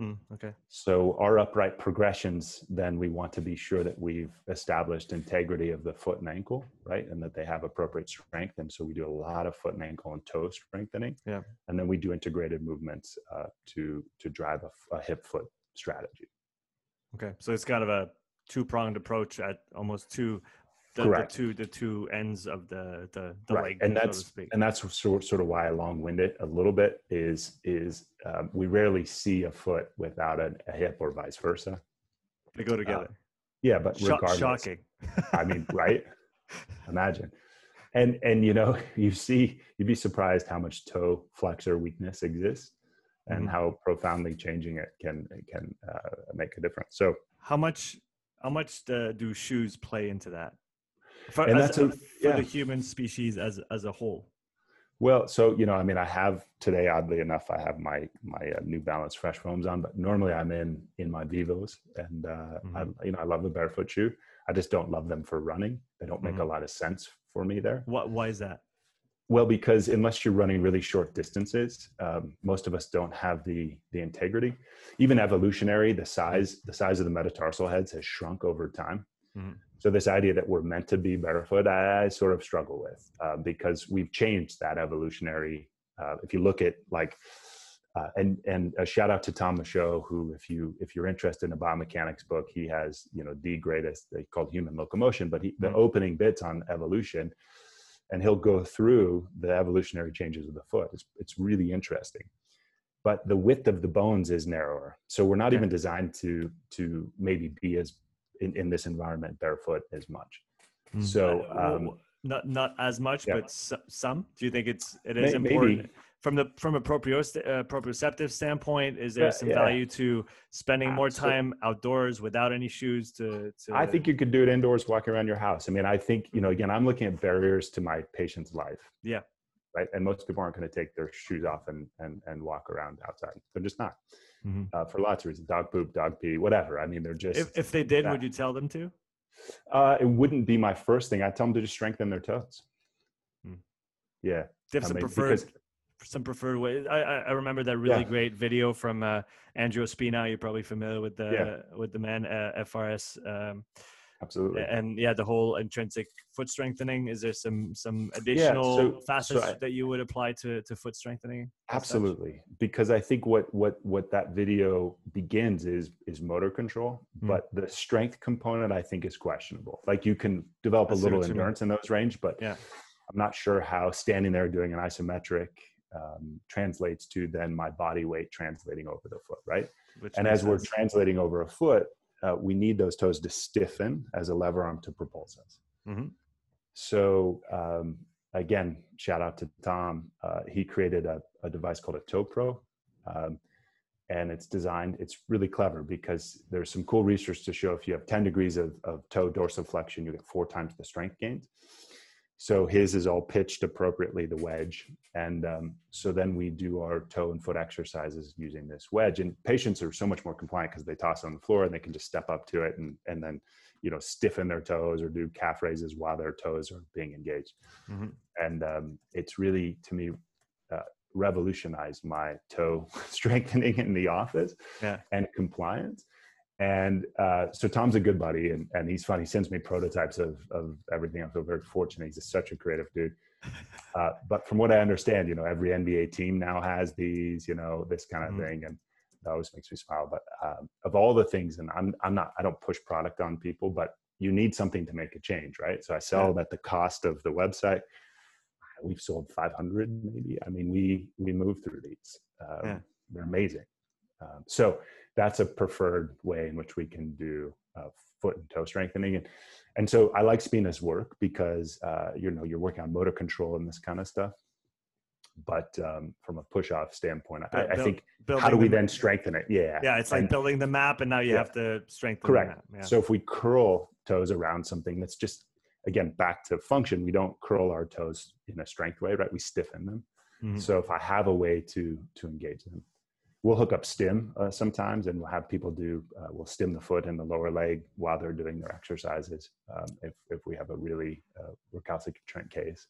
Mm, okay. So our upright progressions, then we want to be sure that we've established integrity of the foot and ankle, right? And that they have appropriate strength. And so we do a lot of foot and ankle and toe strengthening. Yeah. And then we do integrated movements uh, to to drive a, a hip foot strategy. Okay. So it's kind of a two pronged approach at almost two the, Correct. the two the two ends of the the, the right. leg, and that's so and that's sort sort of why I long winded it a little bit is is um, we rarely see a foot without a, a, hip or vice versa. They go together. Uh, yeah, but regardless, shocking. I mean, right? Imagine, and and you know, you see, you'd be surprised how much toe flexor weakness exists, and mm-hmm. how profoundly changing it can can uh, make a difference. So, how much how much uh, do shoes play into that? For, and that's a, for yeah. the human species as as a whole well so you know i mean i have today oddly enough i have my my uh, new balance fresh foams on but normally i'm in in my vivos and uh mm-hmm. i you know i love the barefoot shoe i just don't love them for running they don't make mm-hmm. a lot of sense for me there what why is that well because unless you're running really short distances um, most of us don't have the the integrity even evolutionary the size the size of the metatarsal heads has shrunk over time mm-hmm. So this idea that we're meant to be barefoot, I, I sort of struggle with uh, because we've changed that evolutionary. Uh, if you look at like, uh, and and a shout out to Tom Michaud, who if you if you're interested in a biomechanics book, he has you know the greatest they called Human Locomotion, but he, the mm-hmm. opening bits on evolution, and he'll go through the evolutionary changes of the foot. It's it's really interesting. but the width of the bones is narrower. So we're not even designed to to maybe be as in, in this environment barefoot as much. Mm. So, Uh, um, not not as much, yeah. but s- some. Do you think it's it is important maybe. from the from a proprioce- uh, proprioceptive standpoint? Is there Yeah, some yeah. value to spending more time outdoors without any shoes to? to I think you could do it indoors, walking around your house. I mean, I think, you know, again, I'm looking at barriers to my patient's life. Yeah. Right. And most people aren't going to take their shoes off and, and, and walk around outside. They're just not Mhm. uh, for lots of reasons dog poop, dog pee, whatever. I mean, they're just, if if they did, that. would you tell them to? uh, it wouldn't be my first thing. I tell them to just strengthen their toes. Hmm. Yeah. Do you have I some preferred because- some preferred way? I I, remember that really Yeah. great video from uh, Andreo Spina. You're probably familiar with the Yeah. with the man uh, FRS. Um, Absolutely. and yeah the whole intrinsic foot strengthening is there some some additional so- facets I- that you would apply to to foot strengthening as such? Absolutely, because I think what what what that video begins is is motor control, Mm. but the strength component I think is questionable. Like you can develop a little what you mean. endurance in those range, but Yeah. I'm not sure how standing there doing an isometric um, translates to then my body weight translating over the foot, right? which and as we're translating over a foot, uh, we need those toes to stiffen as a lever arm to propulse us. Mhm. So um, again, shout out to Tom. Uh, he created a, a device called a Toe Pro, um, and it's designed. It's really clever because there's some cool research to show if you have 10 degrees of, of toe dorsiflexion, you get four times the strength gains. So his is all pitched appropriately, the wedge, and um, so then we do our toe and foot exercises using this wedge. And patients are so much more compliant because they toss it on the floor and they can just step up to it and and then you know stiffen their toes or do calf raises while their toes are being engaged Mhm. and um, it's really to me uh, revolutionized my toe strengthening in the office Yeah. and compliance and uh, so tom's a good buddy and, and he's fun. He sends me prototypes of, of everything. I feel very fortunate. He's such a creative dude. Uh, but from what i understand you know every nba team now has these you know this kind of Mhm. thing. And that always makes me smile. But um, of all the things and i'm i'm not i don't push product on people but you need something to make a change right? So i sell them at the cost of the website. We've sold 500 maybe. I mean we we move through these. Um, Yeah. they're amazing. Um, so that's a preferred way in which we can do uh, foot and toe strengthening and and so i like spina's work because uh, you know you're working on motor control and this kind of stuff but um, from a push off standpoint I, I think how do we the- then strengthen it yeah yeah it's like And- building the map and now you Yeah. have to strengthen correct the map. yeah. so if we curl toes around something that's just again back to function we don't curl our toes in a strength way right we stiffen them Mhm. so if i have a way to to engage them we'll hook up stim uh, sometimes and we'll have people do uh, we'll stim the foot and the lower leg while they're doing their exercises um, if, if we have a really uh, recalcitrant case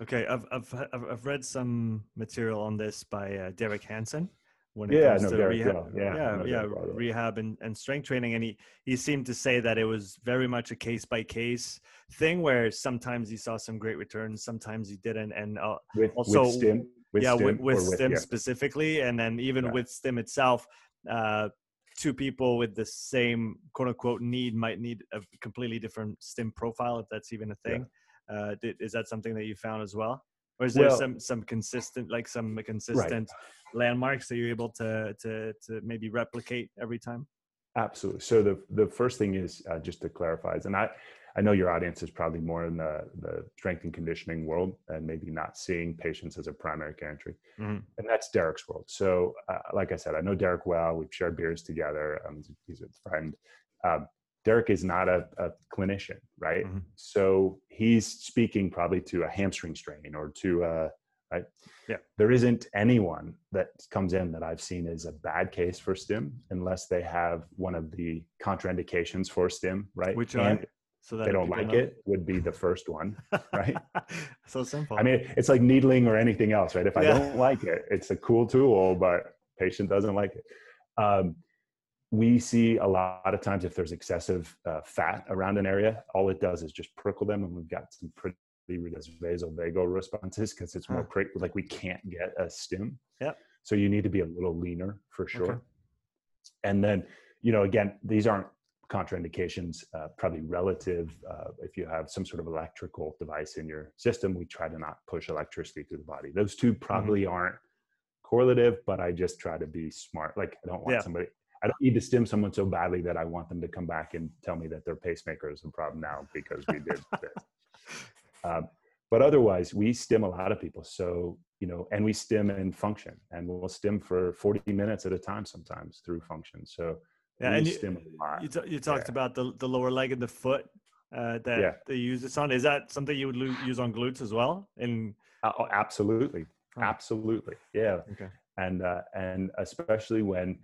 okay I've, I've i've read some material on this by uh, derek hansen when Yeah, comes know to Derek rehab. Yeah, yeah, Derek yeah. rehab and, and strength training, and he he seemed to say that it was very much a case by case thing, where sometimes he saw some great returns, sometimes he didn't, and uh, with, Also, with stim with yeah, with, with or stim specifically, and then even Yeah. with stim itself, uh, two people with the same quote unquote need might need a completely different stim profile, if that's even a Yeah. thing. Uh, did, is that something that you found as well, or is there Well- some some consistent like some consistent landmarks that you're able to to to maybe replicate every time? Absolutely. So the the first thing is uh, just to clarify is, and I I know your audience is probably more in the the strength and conditioning world and maybe not seeing patients as a primary care entry, Mhm. and that's Derek's world. So uh, like I said, I know Derek well. We've shared beers together. Um, he's a friend. Um, Derek is not a, a clinician, right? Mhm. So he's speaking probably to a hamstring strain or to a right. Yeah. There isn't anyone that comes in that I've seen as a bad case for stim unless they have one of the contraindications for stim, right? Which and are so that they don't like it would be the first one, right? so simple. I mean, it's like needling or anything else, right? If I don't like it, it's a cool tool, but patient doesn't like it. Um, we see a lot of times if there's excessive uh, fat around an area, all it does is just prickle them, and we've got some pretty vasovagal responses because it's more Huh. prick like we can't get a stim. Yep. So you need to be a little leaner for sure. Okay. And then, you know, again, these aren't contraindications, uh, probably relative. Uh, if you have some sort of electrical device in your system, we try to not push electricity through the body. Those two probably aren't correlative, but I just try to be smart. Like I don't want Yeah. somebody. I don't need to stim someone so badly that I want them to come back and tell me that their pacemaker is a problem now because we did this. Um, but otherwise, we stim a lot of people. So you know, and we stim in function, and we'll stim for 40 minutes at a time sometimes through function. So Yeah, and you, stim a lot. you, t- you talked Yeah. about the, the lower leg and the foot uh, that Yeah. they use this on. Is that something you would lo- use on glutes as well? And Uh, oh, absolutely, Huh. absolutely, yeah. okay, and uh, and especially when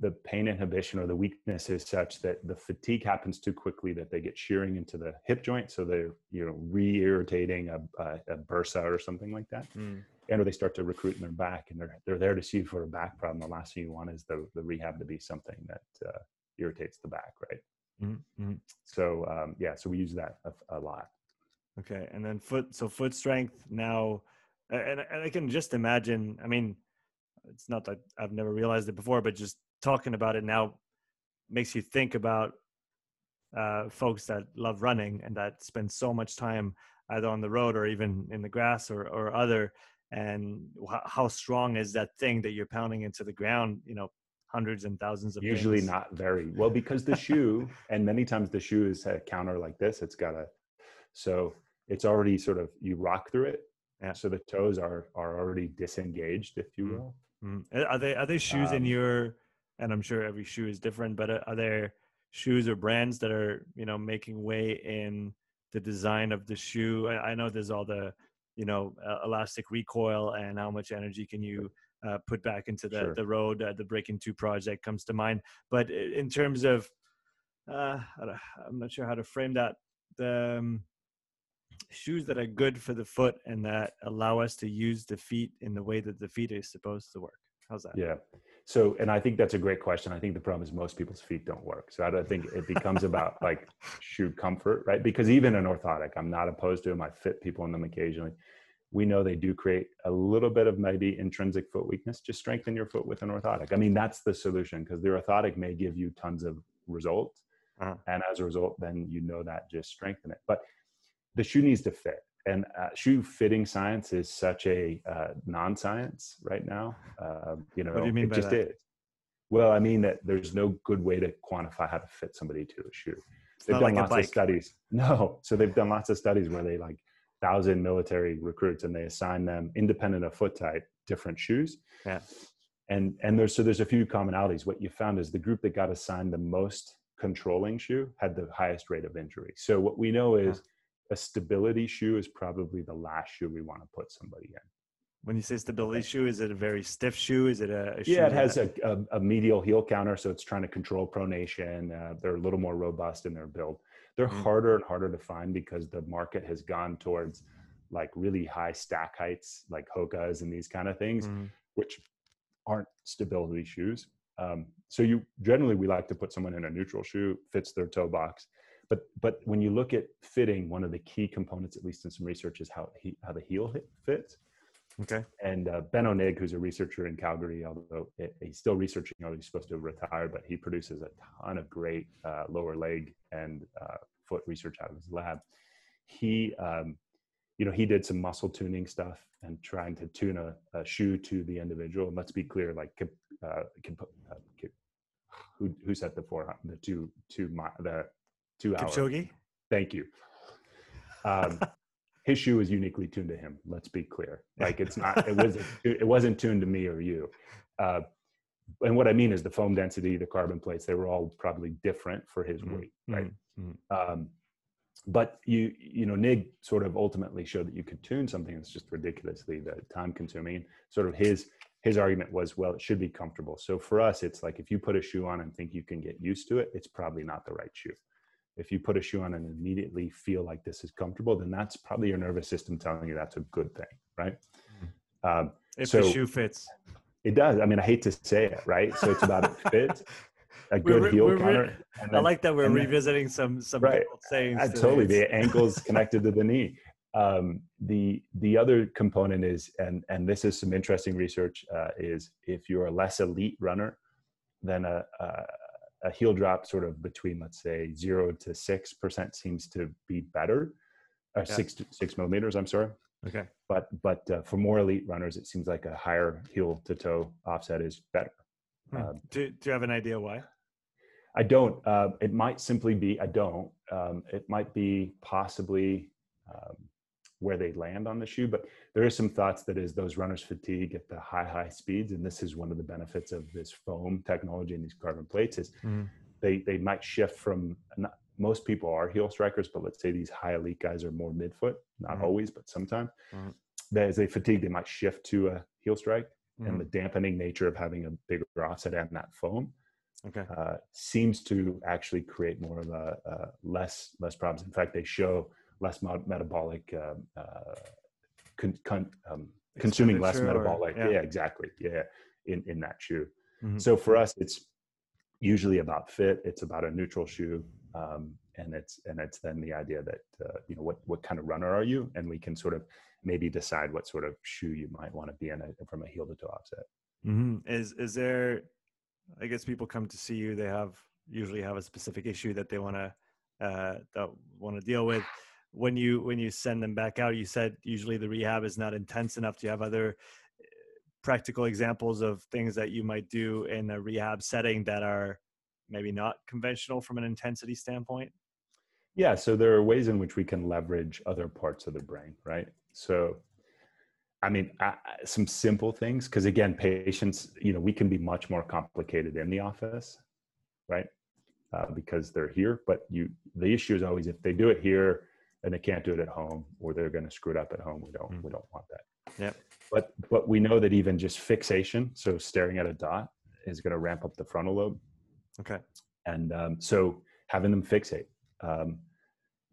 the pain inhibition or the weakness is such that the fatigue happens too quickly that they get shearing into the hip joint, so they're you know re-irritating a, a, a bursa or something like that, Mm. And or they start to recruit in their back, and they're they're there to see you for a back problem. The last thing you want is the the rehab to be something that uh, irritates the back, right? Mhm, mhm. So um, yeah, so we use that a, a lot. Okay, and then foot. So foot strength now, and, and I can just imagine. I mean, it's not that I've never realized it before, but just talking about it now makes you think about uh, folks that love running and that spend so much time either on the road or even in the grass or or other. And how strong is that thing that you're pounding into the ground? You know, hundreds and thousands of Usually things. not very well because the shoe, and many times the shoe is a counter like this. It's got a, so it's already sort of you rock through it. Yeah. So the toes are are already disengaged, if you Mm. will. Mm. Uh, Are they are they shoes in Um, your? And I'm sure every shoe is different, but uh, are there shoes or brands that are you know making way in the design of the shoe? I, I know there's all the you know uh, elastic recoil and how much energy can you uh, put back into the Sure. the road. Uh, the Breaking Two project comes to mind, but in terms of uh, i'm not sure how to frame that. The um, shoes that are good for the foot and that allow us to use the feet in the way that the feet is supposed to work. How's that? Yeah. So, and I think that's a great question. I think the problem is most people's feet don't work. So I don't think it becomes about like shoe comfort, right? Because even an orthotic, I'm not opposed to them. I fit people in them occasionally. We know they do create a little bit of maybe intrinsic foot weakness. Just strengthen your foot with an orthotic. I mean, that's the solution because the orthotic may give you tons of results. Uh-huh. And as a result, then you know that just strengthen it. But the shoe needs to fit. And uh, shoe fitting science is such a uh, non-science right now. Uh, you know, what do you mean it by just that? is. Well, I mean that there's no good way to quantify how to fit somebody to a shoe. It's They've done like lots of studies. No, so they've done lots of studies where they like thousand military recruits and they assign them independent of foot type different shoes. Yeah. And and there's so there's a few commonalities. What you found is the group that got assigned the most controlling shoe had the highest rate of injury. So what we know is a stability shoe is probably the last shoe we want to put somebody in. When you say stability shoe, is it a very stiff shoe? Is it a, a shoe Yeah, it has a, a, a medial heel counter, so it's trying to control pronation. Uh, they're a little more robust in their build. They're Mm. harder and harder to find because the market has gone towards like really high stack heights, like Hoka's and these kind of things, Mhm. which aren't stability shoes. Um, so you generally we like to put someone in a neutral shoe, fits their toe box. But but when you look at fitting, one of the key components, at least in some research, is how he, how the heel fits. Okay. And uh, Benno Nigg, who's a researcher in Calgary, although it, he's still researching, although he's supposed to retire, but he produces a ton of great uh, lower leg and uh, foot research out of his lab. He, um, you know, he did some muscle tuning stuff and trying to tune a, a shoe to the individual. And let's be clear, like, uh, uh, who who set the four the two two mi- the two hour Kipchoge. Thank you. Um, his shoe was uniquely tuned to him. Let's be clear. Like it's not. It wasn't. It wasn't tuned to me or you. Uh, and what I mean is the foam density, the carbon plates. They were all probably different for his Mhm, weight, right? mhm. Um, but you, you know, Nigg sort of ultimately showed that you could tune something that's just ridiculously the time consuming. Sort of his his argument was, well, it should be comfortable. So for us, it's like if you put a shoe on and think you can get used to it, it's probably not the right shoe. If you put a shoe on and immediately feel like this is comfortable, then that's probably your nervous system telling you that's a good thing, right? Um, If so the shoe fits. it does. I mean, I hate to say it, right? So it's about it fits, a We're good re- heel we're re- counter. and I like that we're and then- revisiting some some Right. old sayings. Uh, today. totally the ankles connected to the knee um, the the other component is and and this is some interesting research uh, is if you're a less elite runner then a, a a heel drop sort of between let's say zero to six percent seems to be better uh, Yeah. six to six millimeters i'm sorry Okay. But but uh, for more elite runners, it seems like a higher heel to toe offset is better. Hmm. Um, do, do you have an idea why? I don't. Uh, it might simply be I don't. Um, it might be possibly um, where they land on the shoe, but there is some thoughts that as those runners fatigue at the high high speeds, and this is one of the benefits of this foam technology and these carbon plates is Mhm. they they might shift from. Not, most people are heel strikers, but let's say these high elite guys are more midfoot. Not Mhm. always, but sometimes. Mhm. That as they fatigue, they might shift to a heel strike, and the dampening nature of having a bigger offset and that foam Okay. uh, seems to actually create more of a, uh less less problems. In fact, they show less metabolic um, uh, con, con, um, consuming less or- metabolic. yeah. yeah. exactly. Yeah, in in that shoe. Mhm. So for us, it's usually about fit. It's about a neutral shoe, um, and it's and it's then the idea that uh, you know what what kind of runner are you, and we can sort of maybe decide what sort of shoe you might want to be in a, from a heel to toe offset. hmm Is is there? I guess people come to see you. They have usually have a specific issue that they want to uh, that want to deal with. When you when you send them back out, you said usually the rehab is not intense enough. Do you have other uh, practical examples of things that you might do in a rehab setting that are maybe not conventional from an intensity standpoint? Yeah, so there are ways in which we can leverage other parts of the brain, right? So, I mean, some simple things, because again, patients, you know, we can be much more complicated in the office, right? Uh, because they're here, but you, the issue is always if they do it here and they can't do it at home, or they're going to screw it up at home. We don't, Mm. we don't want that. Yep. But but we know that even just fixation, so staring at a dot, is going to ramp up the frontal lobe Okay. and um, so having them fixate um,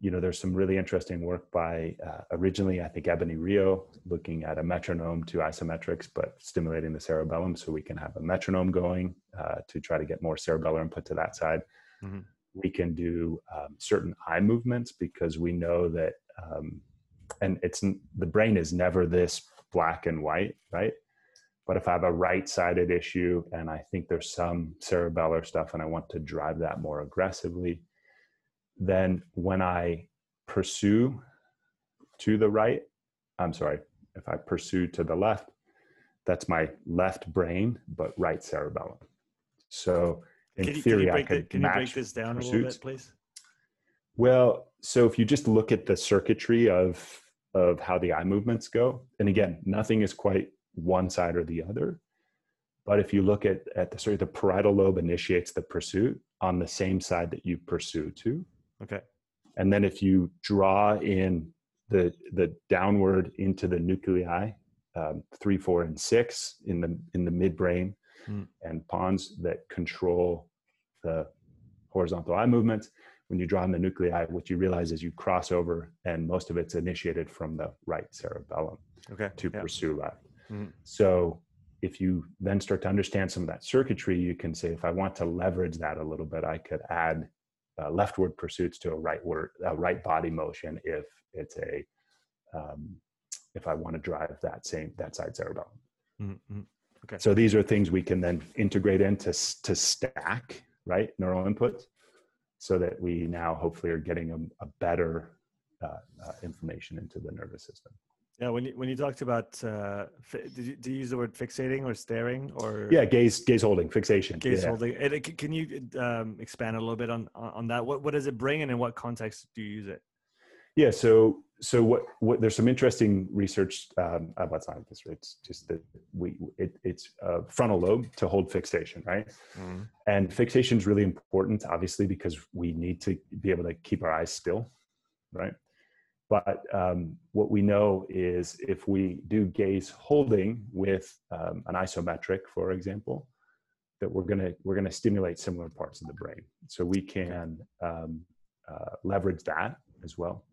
you know there's some really interesting work by uh, originally i think Ebonie Rio looking at a metronome to isometrics but stimulating the cerebellum so we can have a metronome going uh, to try to get more cerebellar input to that side Mhm. We can do um, certain eye movements because we know that um, and it's the brain is never this black and white right but if I have a right sided issue and I think there's some cerebellar stuff and I want to drive that more aggressively, then when I pursue to the right, I'm sorry, if I pursue to the left, that's my left brain, but right cerebellum. So in Can you, can theory, you I break, the- could can you break match this down a little pursuits. bit, please? Well, so if you just look at the circuitry of of how the eye movements go, and again, nothing is quite one side or the other. But if you look at at the sorry, the parietal lobe initiates the pursuit on the same side that you pursue to, Okay. and then if you draw in the the downward into the nuclei, um, three, four, and six in the in the midbrain Mm. and pons that control the horizontal eye movements. When you draw in the nuclei, what you realize is you cross over, and most of it's initiated from the right cerebellum Okay. to yeah. pursue left. Mhm. So if you then start to understand some of that circuitry, you can say, if I want to leverage that a little bit, I could add uh, leftward pursuits to a rightward, a right body motion if it's a, um, if I want to drive that same that side cerebellum. Mhm, mhm. Okay. So these are things we can then integrate into to stack right neural inputs, so that we now hopefully are getting a, a better uh, uh, information into the nervous system. Yeah, when you when you talked about uh, fi- did you, do you use the word fixating or staring or Yeah, gaze gaze holding fixation. gaze yeah. holding? And it- can you um, expand a little bit on on on that? What what does it bring, and in what context do you use it? Yeah. So so what what there's some interesting research um, about science. It's just that we it, it's uh, frontal lobe to hold fixation, right? And fixation is really important, obviously, because we need to be able to keep our eyes still, right? But um, what we know is if we do gaze holding with um, an isometric, for example, that we're gonna we're gonna stimulate similar parts of the brain. So we can um, uh, leverage that as well.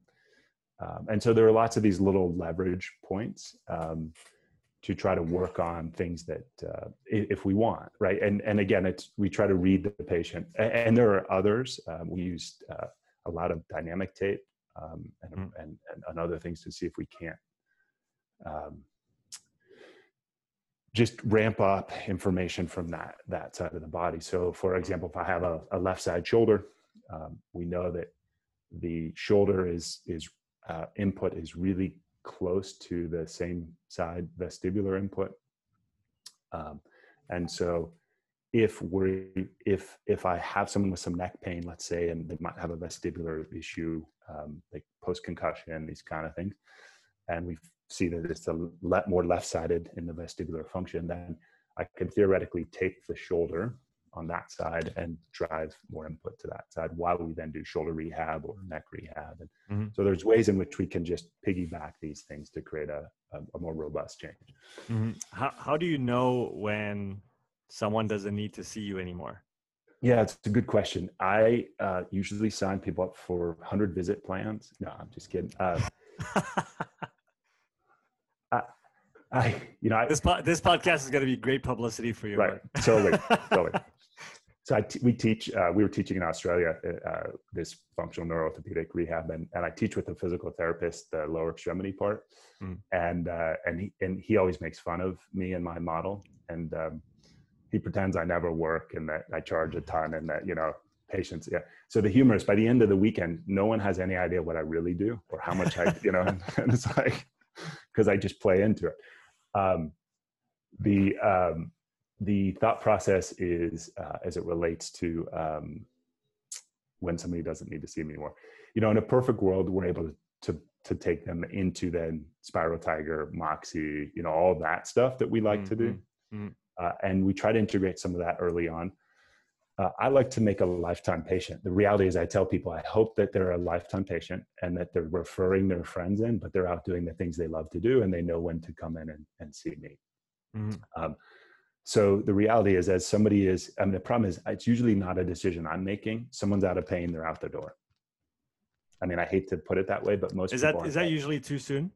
Um, and so there are lots of these little leverage points um, to try to work on things that uh, if we want, right? And and again, it's we try to read the patient, and, and there are others. Um, we used uh, a lot of dynamic tape um, and, Mm. and and and other things to see if we can't um, just ramp up information from that that side of the body. So, for example, if I have a, a left side shoulder, um, we know that the shoulder is is uh, input is really close to the same side vestibular input. Um, and so if we're if if I have someone with some neck pain, let's say, and they might have a vestibular issue, um, like post concussion, these kind of things, and we see that it's a lot more left-sided in the vestibular function, then I can theoretically take the shoulder on that side and drive more input to that side while we then do shoulder rehab or neck rehab. And mm-hmm. so there's ways in which we can just piggyback these things to create a, a, a more robust change. Mm-hmm. How, how do you know when someone doesn't need to see you anymore? Yeah, it's a good question. I uh, usually sign people up for 100 visit plans. No, I'm just kidding. Uh, I, I, you know, I, this po- this podcast is going to be great publicity for you. Right, totally, totally. So I t- we teach. Uh, we were teaching in Australia uh, this functional neuroorthopedic rehab, and, and I teach with a physical therapist the lower extremity part, mm. and uh, and he and he always makes fun of me and my model, and um, he pretends I never work and that I charge a ton and that you know patients. Yeah. So the humor is by the end of the weekend, no one has any idea what I really do or how much I you know, and, and it's like because I just play into it. Um, the um, the thought process is uh, as it relates to um, when somebody doesn't need to see me anymore. You know, in a perfect world, we're able to to, to take them into then Spiral Tiger, Moxy, you know, all that stuff that we like mm-hmm. to do, mm-hmm. uh, and we try to integrate some of that early on. Uh, I like to make a lifetime patient. The reality is, I tell people I hope that they're a lifetime patient and that they're referring their friends in, but they're out doing the things they love to do and they know when to come in and, and see me. Mm-hmm. Um, so the reality is, as somebody is, I mean, the problem is, it's usually not a decision I'm making. Someone's out of pain, they're out the door. I mean, I hate to put it that way, but most is that is that usually too soon?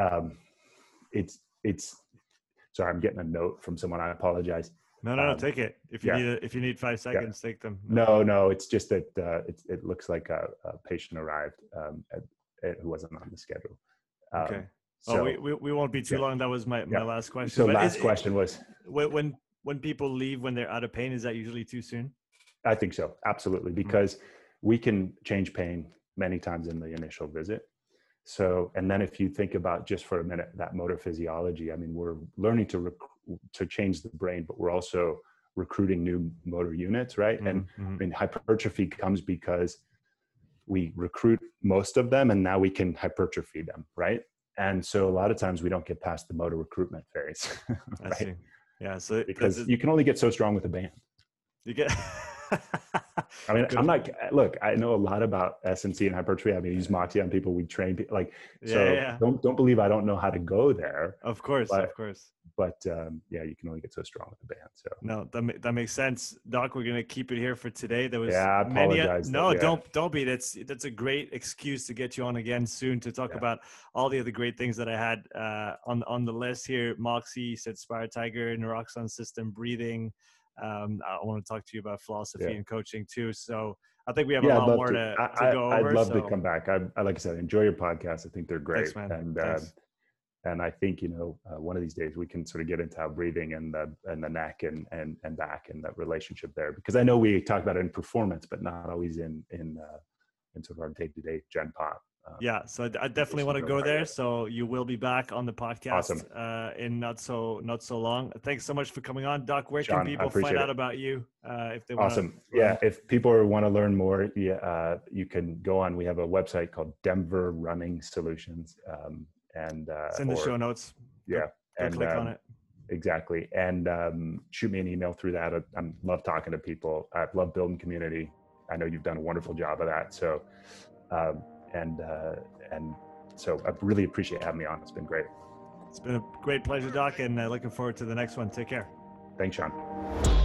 Um, it's it's. Sorry, I'm getting a note from someone. I apologize. No, no, um, no. Take it. If you yeah. need a, if you need five seconds, yeah. take them. No, no. It's just that uh, it it looks like a, a patient arrived um, at, at, who wasn't on the schedule. Um, okay. So, oh, we, we, we won't be too yeah. long. That was my, my last question. So but last is, question was when when people leave when they're out of pain, is that usually too soon? I think so. Absolutely, mm-hmm. because mm-hmm. we can change pain many times in the initial visit. So, and then if you think about just for a minute that motor physiology, I mean, we're learning to rec- to change the brain, but we're also recruiting new motor units, right? Mm-hmm. And I mean, hypertrophy comes because we recruit most of them, and now we can hypertrophy them, right? And so a lot of times we don't get past the motor recruitment phase, right? Yeah, so because you can only get so strong with a band. You get I mean, I'm not. Look, I know a lot about SNC and hypertrophy. I mean, I use Moxy on people. We train people. Like, so yeah, don't don't believe I don't know how to go there. Of course, but, of course. But um, yeah, you can only get so strong with the band. So no, that that makes sense, Doc. We're gonna keep it here for today. There was yeah, I apologize. Many, no, yeah. don't don't be. That's that's a great excuse to get you on again soon to talk about all the other great things that I had uh, on on the list here. Moxy said Spire Tiger, Noraxon system, breathing. Um, I want to talk to you about philosophy yeah. and coaching too. So I think we have yeah, a lot more to, to, to, go I, over. I'd love so. to come back. I, I, like I said, enjoy your podcast. I think they're great. Thanks, and uh, and I think you know uh, one of these days we can sort of get into how breathing and the and the neck and and and back and that relationship there because I know we talk about it in performance, but not always in in uh, in sort of our day to day Gen Pop. Uh, yeah, so I definitely want to go there. So you will be back on the podcast awesome. uh, in not so not so long. Thanks so much for coming on, Doc. Where Sean, can people find it. out about you uh, if they want? Awesome. Yeah, if people want to learn more, yeah, uh, you can go on. We have a website called Denver Running Solutions, um, and uh, it's in the or, show notes. Yeah, go, go and click um, on it. Exactly, and um, shoot me an email through that. I, I love talking to people. I love building community. I know you've done a wonderful job of that. So. Um, and uh, and so I really appreciate having me on. It's been great. It's been a great pleasure, Doc, and uh, looking forward to the next one. Take care. Thanks, Sean.